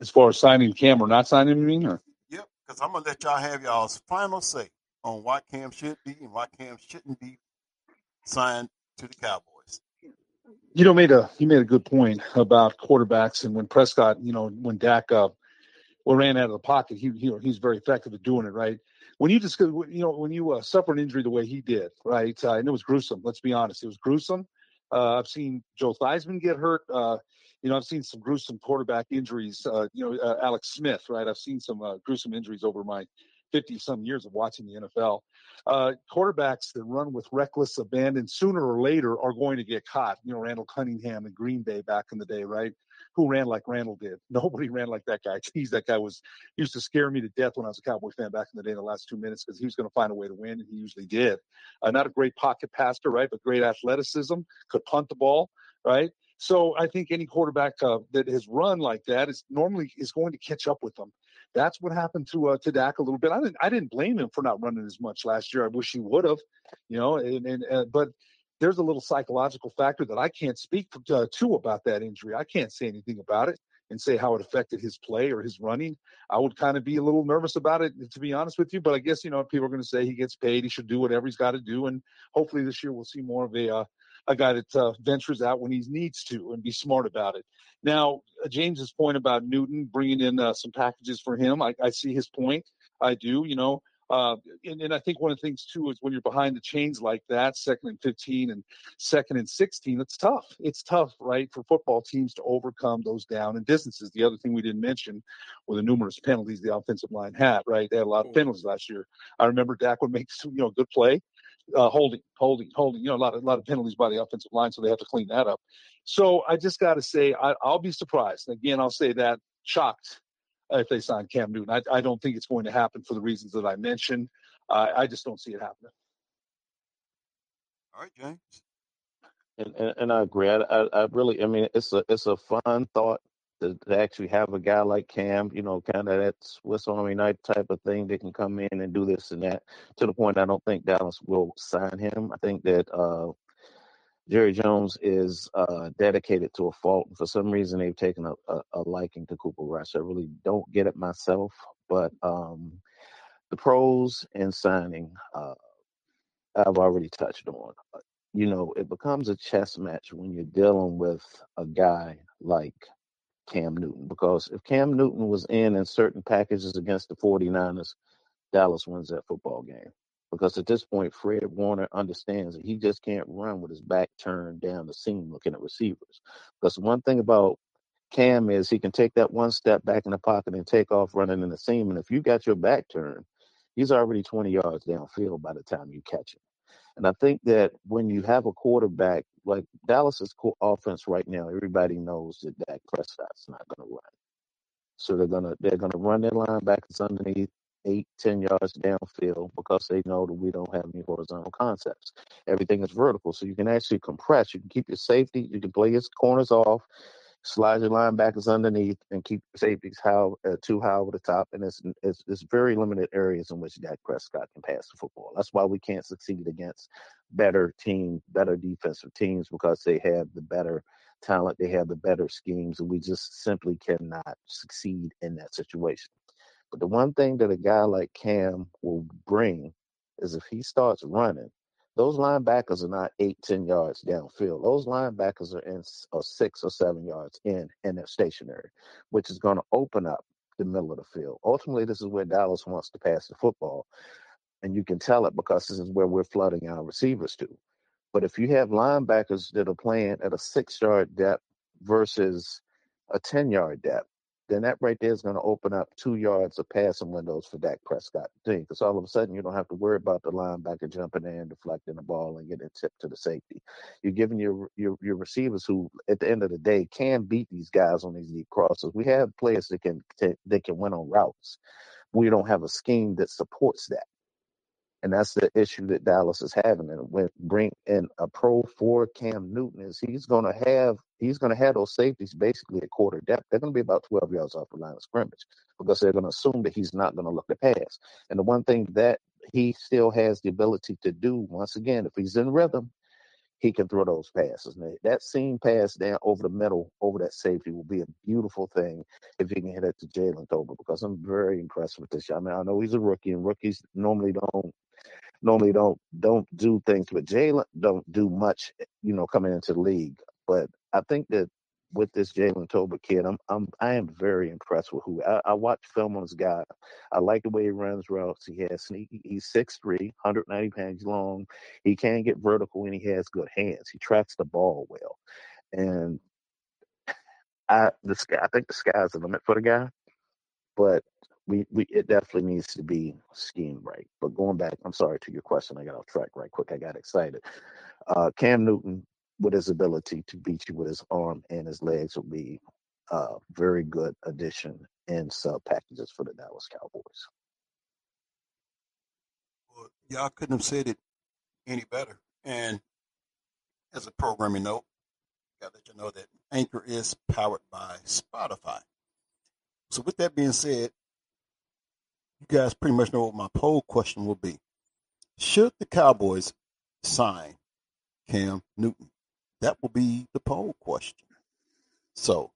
as far as signing Cam or not signing him, mean? Or Yep, because I'm gonna let y'all have y'all's final say on why Cam should be and why Cam shouldn't be signed to the Cowboys. You know, made a he made a good point about quarterbacks and when Prescott, you know, when Dak uh, well ran out of the pocket, he he he's very effective at doing it, right? When you just you know when you uh, suffer an injury the way he did, right? Uh, and it was gruesome. Let's be honest, it was gruesome. Uh, I've seen Joe Theismann get hurt. Uh, you know, I've seen some gruesome quarterback injuries. Uh, you know, uh, Alex Smith, right? I've seen some uh, gruesome injuries over my 50 some years of watching the NFL. Uh, quarterbacks that run with reckless abandon sooner or later are going to get caught. You know, Randall Cunningham in Green Bay back in the day, right? Who ran like Randall did? Nobody ran like that guy. Geez, that guy was used to scare me to death when I was a Cowboy fan back in the day. In the last two minutes, because he was going to find a way to win, and he usually did. Uh, not a great pocket passer, right? But great athleticism. Could punt the ball, right? So I think any quarterback uh, that has run like that is normally is going to catch up with them. That's what happened to uh, to Dak a little bit. I didn't I didn't blame him for not running as much last year. I wish he would have, you know. And, and uh, but there's a little psychological factor that I can't speak to, uh, to about that injury. I can't say anything about it and say how it affected his play or his running. I would kind of be a little nervous about it, to be honest with you. But I guess you know people are going to say he gets paid, he should do whatever he's got to do, and hopefully this year we'll see more of a uh, a guy that uh, ventures out when he needs to and be smart about it. Now, uh, James's point about Newton bringing in uh, some packages for him, I, I see his point. I do. You know, Uh, and, and I think one of the things too is when you're behind the chains like that, second and 15 and second and 16, it's tough. It's tough, right, for football teams to overcome those down and distances. The other thing we didn't mention were the numerous penalties the offensive line had, right? They had a lot of penalties last year. I remember Dak would make you know good play, uh, holding, holding, holding. You know, a lot, of, a lot of penalties by the offensive line, so they have to clean that up. So I just got to say, I, will be surprised. Again, I'll say that shocked if they sign Cam Newton. I, I, don't think it's going to happen for the reasons that I mentioned. Uh, I just don't see it happening. All right, James. And, and, and I agree. I, I, I, really, I mean, it's a it's a fun thought to, to actually have a guy like Cam, you know, kind of that Swiss Army knife type of thing that can come in and do this and that. To the point, I don't think Dallas will sign him. I think that uh, Jerry Jones is uh, dedicated to a fault. For some reason, they've taken a, a, a, liking to Cooper Rush. I really don't get it myself, but um, the pros in signing, uh, I've already touched on. Uh, you know, it becomes a chess match when you're dealing with a guy like Cam Newton, because if Cam Newton was in in certain packages against the 49ers, Dallas wins that football game because at this point, Fred Warner understands that he just can't run with his back turned down the seam looking at receivers. Because one thing about Cam is he can take that one step back in the pocket and take off running in the seam. And if you got your back turned, he's already 20 yards downfield by the time you catch him. And I think that when you have a quarterback like Dallas's offense right now, everybody knows that Dak Prescott's not going to run. So they're gonna they're gonna run their linebackers underneath eight, ten yards downfield because they know that we don't have any horizontal concepts. Everything is vertical, so you can actually compress. You can keep your safety. You can play his corners off, slide your linebackers underneath, and keep your safeties high, uh, too high over the top. And it's, it's it's very limited areas in which Dak Prescott can pass the football. That's why we can't succeed against better teams, better defensive teams because they have the better talent, they have the better schemes, and we just simply cannot succeed in that situation. But the one thing that a guy like Cam will bring is if he starts running, those linebackers are not eight, ten yards downfield. Those linebackers are in or six or seven yards in, and they're stationary, which is going to open up the middle of the field. Ultimately, this is where Dallas wants to pass the football. And you can tell it because this is where we're flooding our receivers to. But if you have linebackers that are playing at a six yard depth versus a 10 yard depth, then that right there is going to open up two yards of passing windows for Dak Prescott. Because all of a sudden you don't have to worry about the linebacker jumping in, and deflecting the ball, and getting tipped to the safety. You're giving your, your your receivers who, at the end of the day, can beat these guys on these deep crosses. We have players that can that can win on routes. We don't have a scheme that supports that. And that's the issue that Dallas is having. And when bring in a pro for Cam Newton is he's gonna have he's gonna have those safeties basically at quarter depth. They're gonna be about twelve yards off the line of scrimmage because they're gonna assume that he's not gonna look to pass. And the one thing that he still has the ability to do, once again, if he's in rhythm, he can throw those passes. That seam pass down over the middle, over that safety, will be a beautiful thing if he can hit it to Jalen Tolbert because I'm very impressed with this. I mean, I know he's a rookie, and rookies normally don't normally don't don't do things, but Jalen don't do much, you know, coming into the league. But I think that with this Jalen Tolbert kid, I'm I'm I am very impressed with who I, I watch film on this guy. I like the way he runs routes. He has sneaky. He's 6'3", 190 pounds long. He can get vertical and he has good hands. He tracks the ball well, and I the sky. I think the sky's the limit for the guy. But we, we it definitely needs to be schemed right. But going back, I'm sorry to your question, I got off track right quick. I got excited. Uh, Cam Newton, with his ability to beat you with his arm and his legs, would be a very good addition in sub packages for the Dallas Cowboys. Well, y'all couldn't have said it any better. And as a programming note, I got to let you know that Anchor is powered by Spotify. So with that being said, you guys pretty much know what my poll question will be. Should the Cowboys sign Cam Newton? That will be the poll question. So,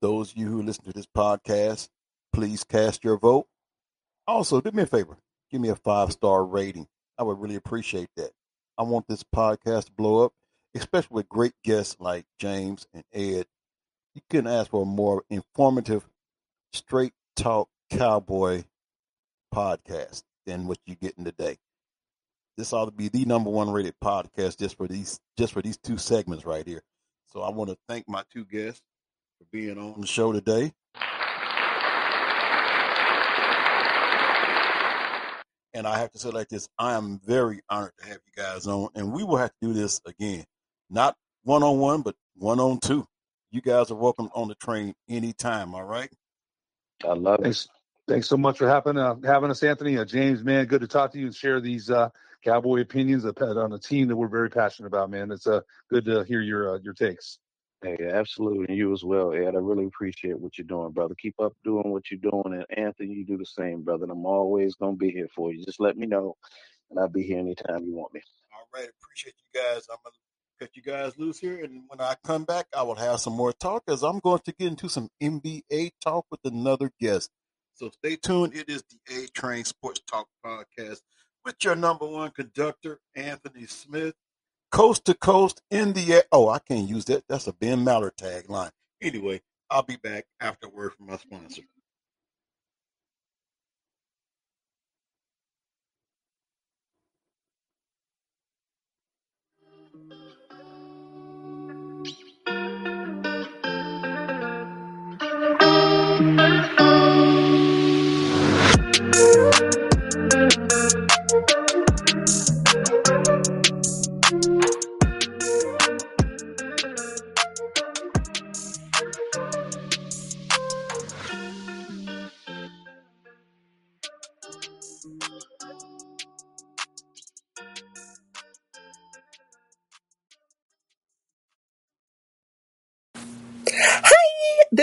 those of you who listen to this podcast, please cast your vote. Also, do me a favor give me a five star rating. I would really appreciate that. I want this podcast to blow up, especially with great guests like James and Ed. You couldn't ask for a more informative, straight talk cowboy podcast. than what you're getting today. This ought to be the number one rated podcast just for these just for these two segments right here. So I want to thank my two guests for being on the show today. And I have to say like this, I am very honored to have you guys on, and we will have to do this again, not one on one, but one on two. You guys are welcome on the train anytime. All right. I love it. Thanks, thanks so much for having uh, having us, Anthony. Uh, James, man, good to talk to you and share these uh, Cowboy opinions on a team that we're very passionate about, man. It's uh, good to hear your uh, your takes. Hey, absolutely. And you as well, Ed. I really appreciate what you're doing, brother. Keep up doing what you're doing. And Anthony, you do the same, brother. And I'm always going to be here for you. Just let me know, and I'll be here anytime you want me. All right. Appreciate you guys. I'm going to cut you guys loose here. And when I come back, I will have some more talk as I'm going to get into some NBA talk with another guest. So stay tuned. It is the A Train Sports Talk Podcast with your number one conductor, Anthony Smith coast to coast in the air. Oh, I can't use that. That's a Ben Maller tagline. Anyway, I'll be back after word from my sponsor.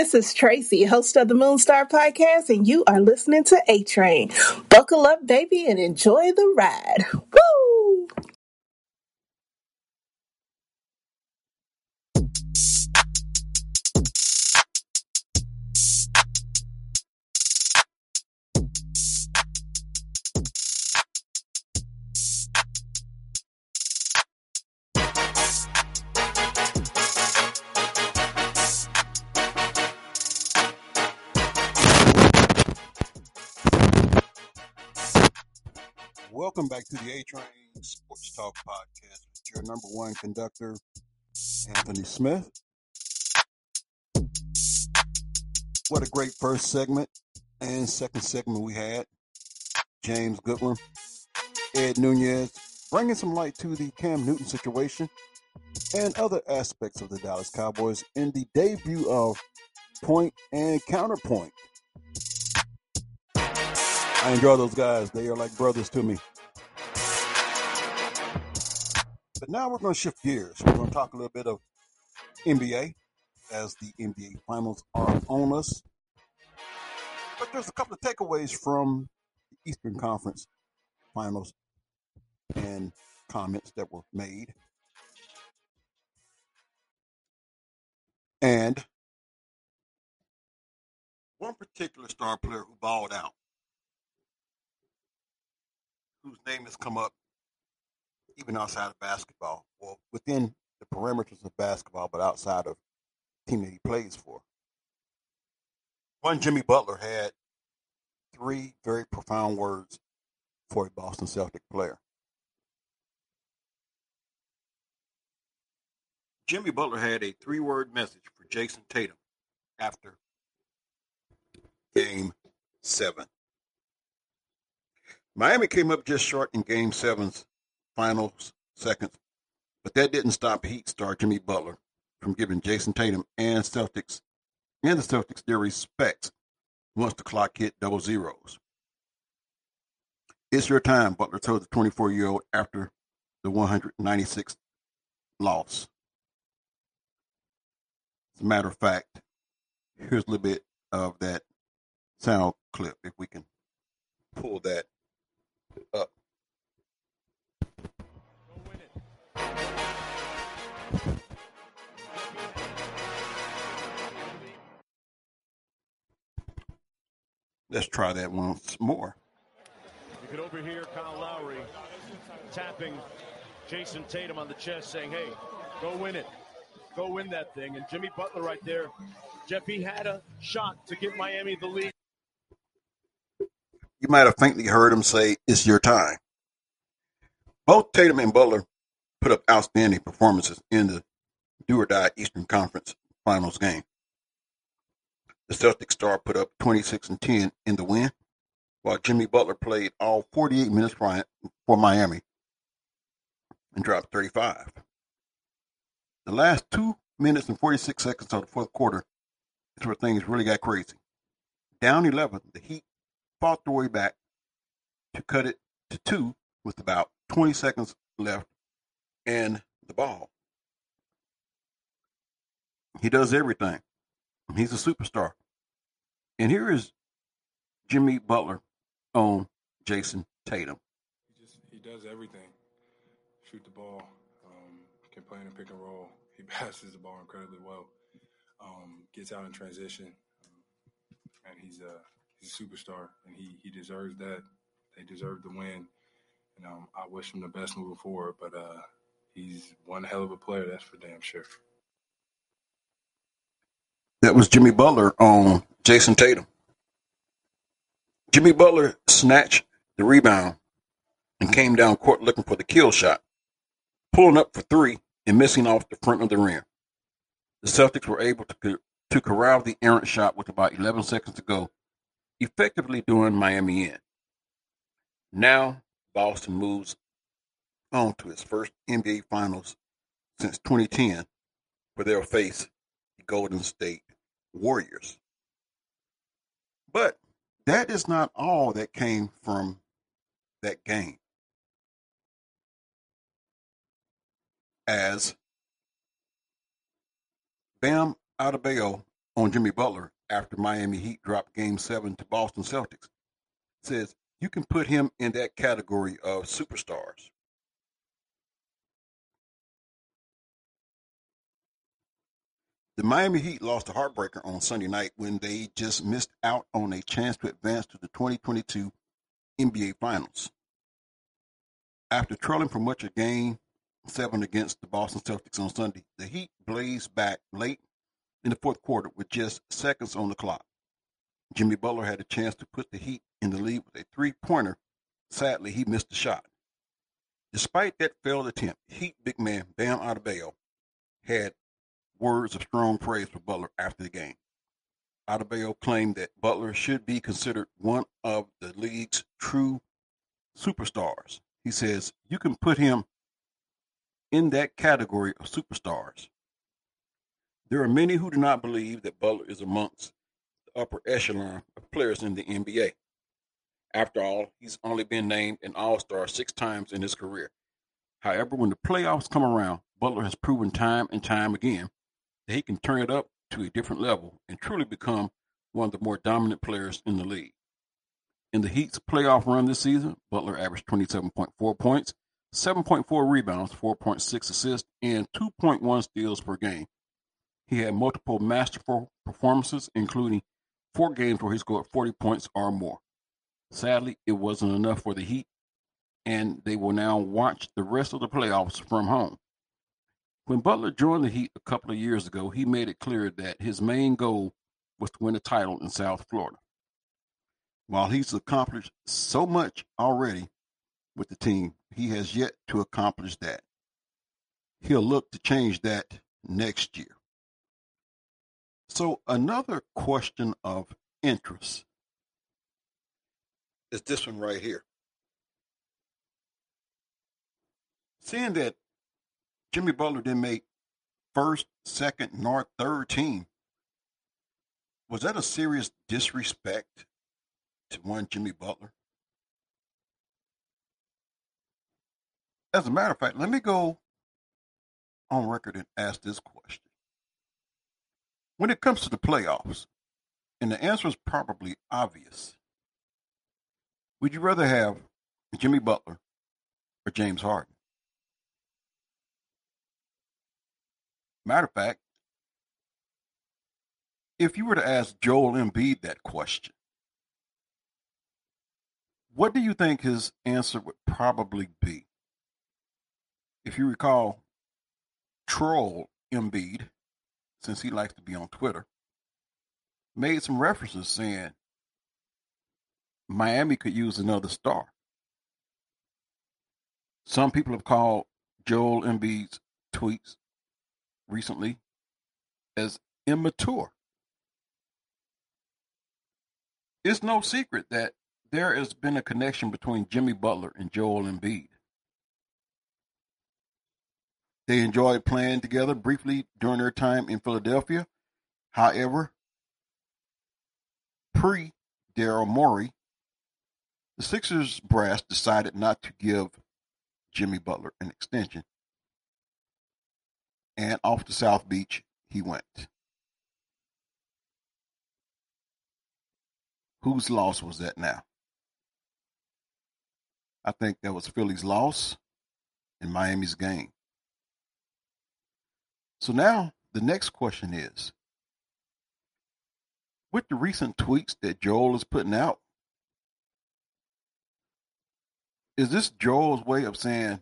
This is Tracy, host of the Moonstar Podcast, and you are listening to A Train. Buckle up, baby, and enjoy the ride. Woo! Welcome back to the A Train Sports Talk Podcast with your number one conductor, Anthony Smith. What a great first segment and second segment we had. James Goodwin, Ed Nunez, bringing some light to the Cam Newton situation and other aspects of the Dallas Cowboys in the debut of Point and Counterpoint. I enjoy those guys. They are like brothers to me. But now we're going to shift gears. We're going to talk a little bit of NBA as the NBA finals are on us. But there's a couple of takeaways from the Eastern Conference finals and comments that were made. And one particular star player who balled out whose name has come up even outside of basketball, or within the perimeters of basketball, but outside of the team that he plays for. One Jimmy Butler had three very profound words for a Boston Celtic player. Jimmy Butler had a three word message for Jayson Tatum after game seven. Miami came up just short in Game Seven's final seconds, but that didn't stop Heat star Jimmy Butler from giving Jayson Tatum and Celtics and the Celtics their respect once the clock hit double zeros. It's your time, Butler told the 24 year old after the 196th loss. As a matter of fact, here's a little bit of that sound clip if we can pull that Let's try that once more. You could overhear Kyle Lowry tapping Jayson Tatum on the chest saying, hey, go win it. Go win that thing. And Jimmy Butler right there, Jeff, he had a shot to give Miami the lead you might have faintly heard him say, It's your time. Both Tatum and Butler put up outstanding performances in the do or die Eastern Conference Finals game. The Celtic star put up 26 and 10 in the win, while Jimmy Butler played all 48 minutes for Miami and dropped 35. The last two minutes and 46 seconds of the fourth quarter is where things really got crazy. Down 11, the Heat fought their way back to cut it to two with about 20 seconds left and the ball. He does everything. He's a superstar. And here is Jimmy Butler on Jayson Tatum. He just he does everything. Shoot the ball, um, can play in a pick and roll. He passes the ball incredibly well. Um, gets out in transition, and he's a he's a superstar, and he he deserves that. They deserve the win, and um, I wish him the best moving forward. But uh, he's one hell of a player, that's for damn sure. That was Jimmy Butler on Jayson Tatum. Jimmy Butler snatched the rebound and came down court looking for the kill shot, pulling up for three and missing off the front of the rim. The Celtics were able to, to corral the errant shot with about 11 seconds to go, effectively doing Miami in. Now, Boston moves on to its first NBA Finals since 2010, where they'll face the Golden State Warriors. But that is not all that came from that game. As Bam Adebayo on Jimmy Butler after Miami Heat dropped Game 7 to Boston Celtics says you can put him in that category of superstars. The Miami Heat lost a heartbreaker on Sunday night when they just missed out on a chance to advance to the 2022 NBA Finals. After trailing for much of game seven against the Boston Celtics on Sunday, the Heat blazed back late in the fourth quarter with just seconds on the clock. Jimmy Butler had a chance to put the Heat in the lead with a three pointer. Sadly, he missed the shot. Despite that failed attempt, Heat big man Bam Adebayo had words of strong praise for Butler after the game. Adebayo claimed that Butler should be considered one of the league's true superstars. He says, You can put him in that category of superstars. There are many who do not believe that Butler is amongst the upper echelon of players in the NBA. After all, he's only been named an All Star six times in his career. However, when the playoffs come around, Butler has proven time and time again that he can turn it up to a different level and truly become one of the more dominant players in the league. In the Heat's playoff run this season, Butler averaged 27.4 points, 7.4 rebounds, 4.6 assists, and 2.1 steals per game. He had multiple masterful performances, including four games where he scored 40 points or more. Sadly, it wasn't enough for the Heat, and they will now watch the rest of the playoffs from home. When Butler joined the Heat a couple of years ago, he made it clear that his main goal was to win a title in South Florida. While he's accomplished so much already with the team, he has yet to accomplish that. He'll look to change that next year. So, another question of interest is this one right here. Seeing that Jimmy Butler didn't make first, second, nor third team. Was that a serious disrespect to one Jimmy Butler? As a matter of fact, let me go on record and ask this question. When it comes to the playoffs, and the answer is probably obvious, would you rather have Jimmy Butler or James Harden? Matter of fact, if you were to ask Joel Embiid that question, what do you think his answer would probably be? If you recall, Troll Embiid, since he likes to be on Twitter, made some references saying Miami could use another star. Some people have called Joel Embiid's tweets recently as immature. It's no secret that there has been a connection between Jimmy Butler and Joel Embiid. They enjoyed playing together briefly during their time in Philadelphia. However, pre Daryl Morey, the Sixers brass decided not to give Jimmy Butler an extension. And off to South Beach he went. Whose loss was that now? I think that was Philly's loss and Miami's gain. So now the next question is with the recent tweets that Joel is putting out, is this Joel's way of saying,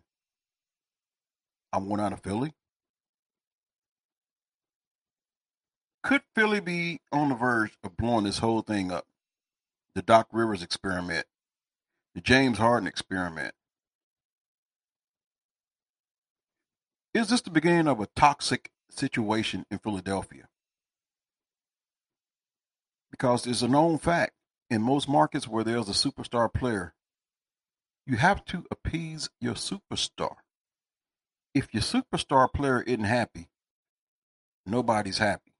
I want out of Philly? Could Philly be on the verge of blowing this whole thing up? The Doc Rivers experiment, the James Harden experiment. Is this the beginning of a toxic situation in Philadelphia? Because it's a known fact in most markets where there's a superstar player, you have to appease your superstar. If your superstar player isn't happy, nobody's happy.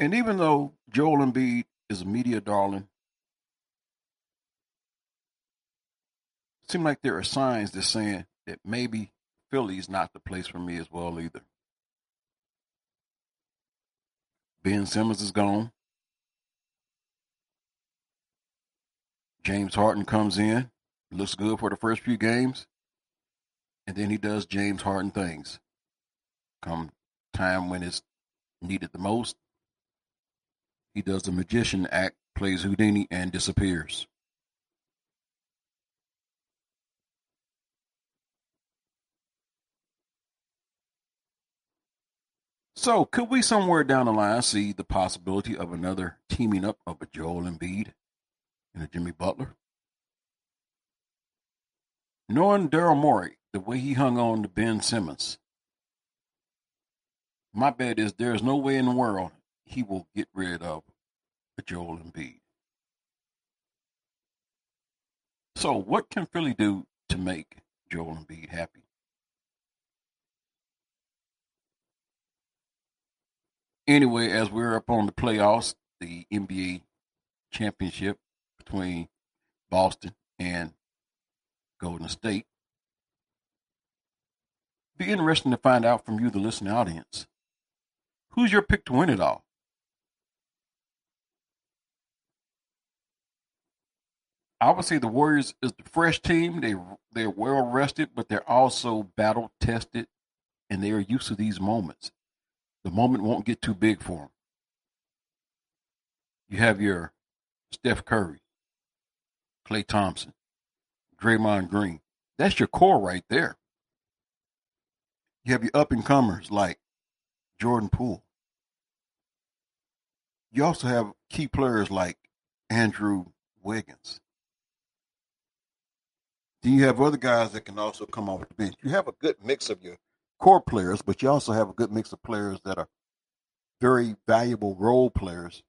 And even though Joel Embiid is a media darling, it seems like there are signs that saying that maybe Philly's not the place for me as well either. Ben Simmons is gone. James Harden comes in, looks good for the first few games, and then he does James Harden things. Come time when it's needed the most, he does the magician act, plays Houdini, and disappears. So, could we somewhere down the line see the possibility of another teaming up of a Joel Embiid and a Jimmy Butler? Knowing Daryl Morey, the way he hung on to Ben Simmons, my bet is there's no way in the world he will get rid of Joel Embiid. So, what can Philly do to make Joel Embiid happy? Anyway, as we're up on the playoffs, the NBA championship between Boston and Golden State. Be interesting to find out from you, the listening audience. Who's your pick to win it all? I would say the Warriors is the fresh team. They they're well rested, but they're also battle tested, and they are used to these moments. The moment won't get too big for them. You have your Steph Curry, Klay Thompson, Draymond Green. That's your core right there. You have your up and comers like Jordan Poole. You also have key players like Andrew Wiggins. Then you have other guys that can also come off the bench. You have a good mix of your core players, but you also have a good mix of players that are very valuable role players.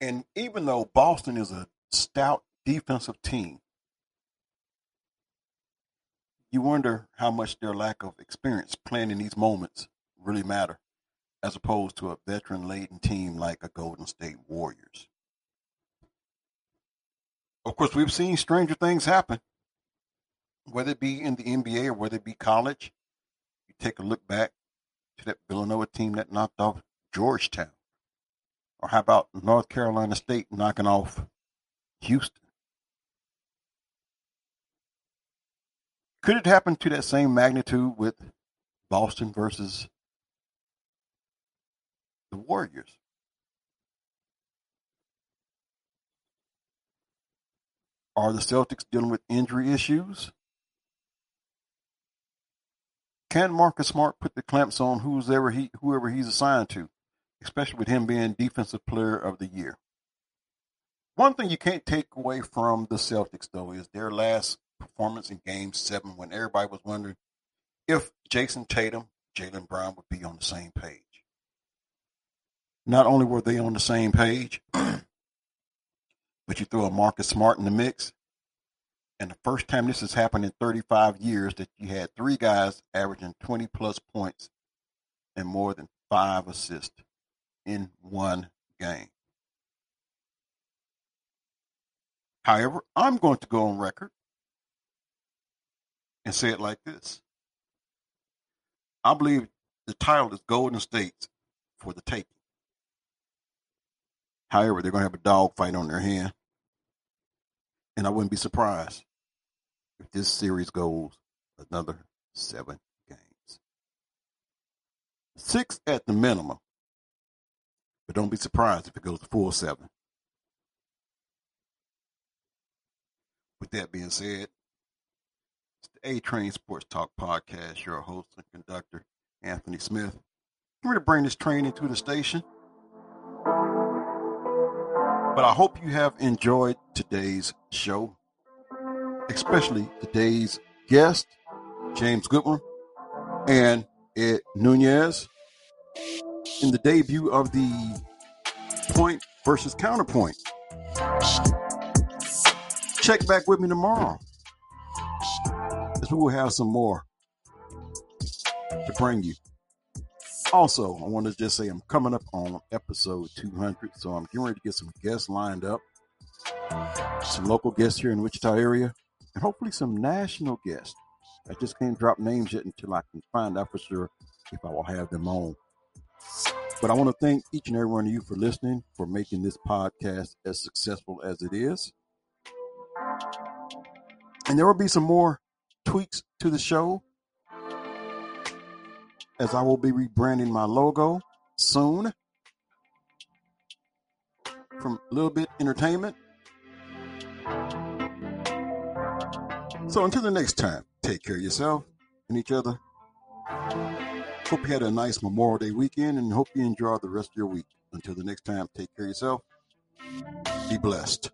And even though Boston is a stout defensive team, you wonder how much their lack of experience playing in these moments really matter, as opposed to a veteran-laden team like a Golden State Warriors. Of course, we've seen stranger things happen, whether it be in the NBA or whether it be college. You take a look back to that Villanova team that knocked off Georgetown. Or how about North Carolina State knocking off Houston? Could it happen to that same magnitude with Boston versus the Warriors? Are the Celtics dealing with injury issues? Can Marcus Smart put the clamps on whoever he whoever he's assigned to? especially with him being Defensive Player of the Year. One thing you can't take away from the Celtics, though, is their last performance in Game 7 when everybody was wondering if Jayson Tatum, Jaylen Brown would be on the same page. Not only were they on the same page, but you throw a Marcus Smart in the mix. And the first time this has happened in 35 years that you had three guys averaging 20 plus points and more than five assists in one game. However, I'm going to go on record and say it like this. I believe the title is Golden State for the taking. However, they're going to have a dogfight on their hand. And I wouldn't be surprised if this series goes another seven games. Six at the minimum. But don't be surprised if it goes to full seven. With that being said, it's the A Train Sports Talk Podcast. Your host and conductor, Anthony Smith. I'm ready to bring this train into the station. But I hope you have enjoyed today's show, especially today's guest, James Goodwin and Ed Nunez, in the debut of the Point versus Counterpoint check back with me tomorrow. As we will have some more to bring you. Also, I want to just say I'm coming up on episode 200, so I'm getting ready to get some guests lined up. Some local guests here in Wichita area, and hopefully some national guests. I just can't drop names yet until I can find out for sure if I will have them on. But I want to thank each and every one of you for listening, for making this podcast as successful as it is. And there will be some more tweaks to the show as I will be rebranding my logo soon from Little Bit Entertainment. So until the next time, take care of yourself and each other. Hope you had a nice Memorial Day weekend and hope you enjoy the rest of your week. Until the next time, take care of yourself. Be blessed.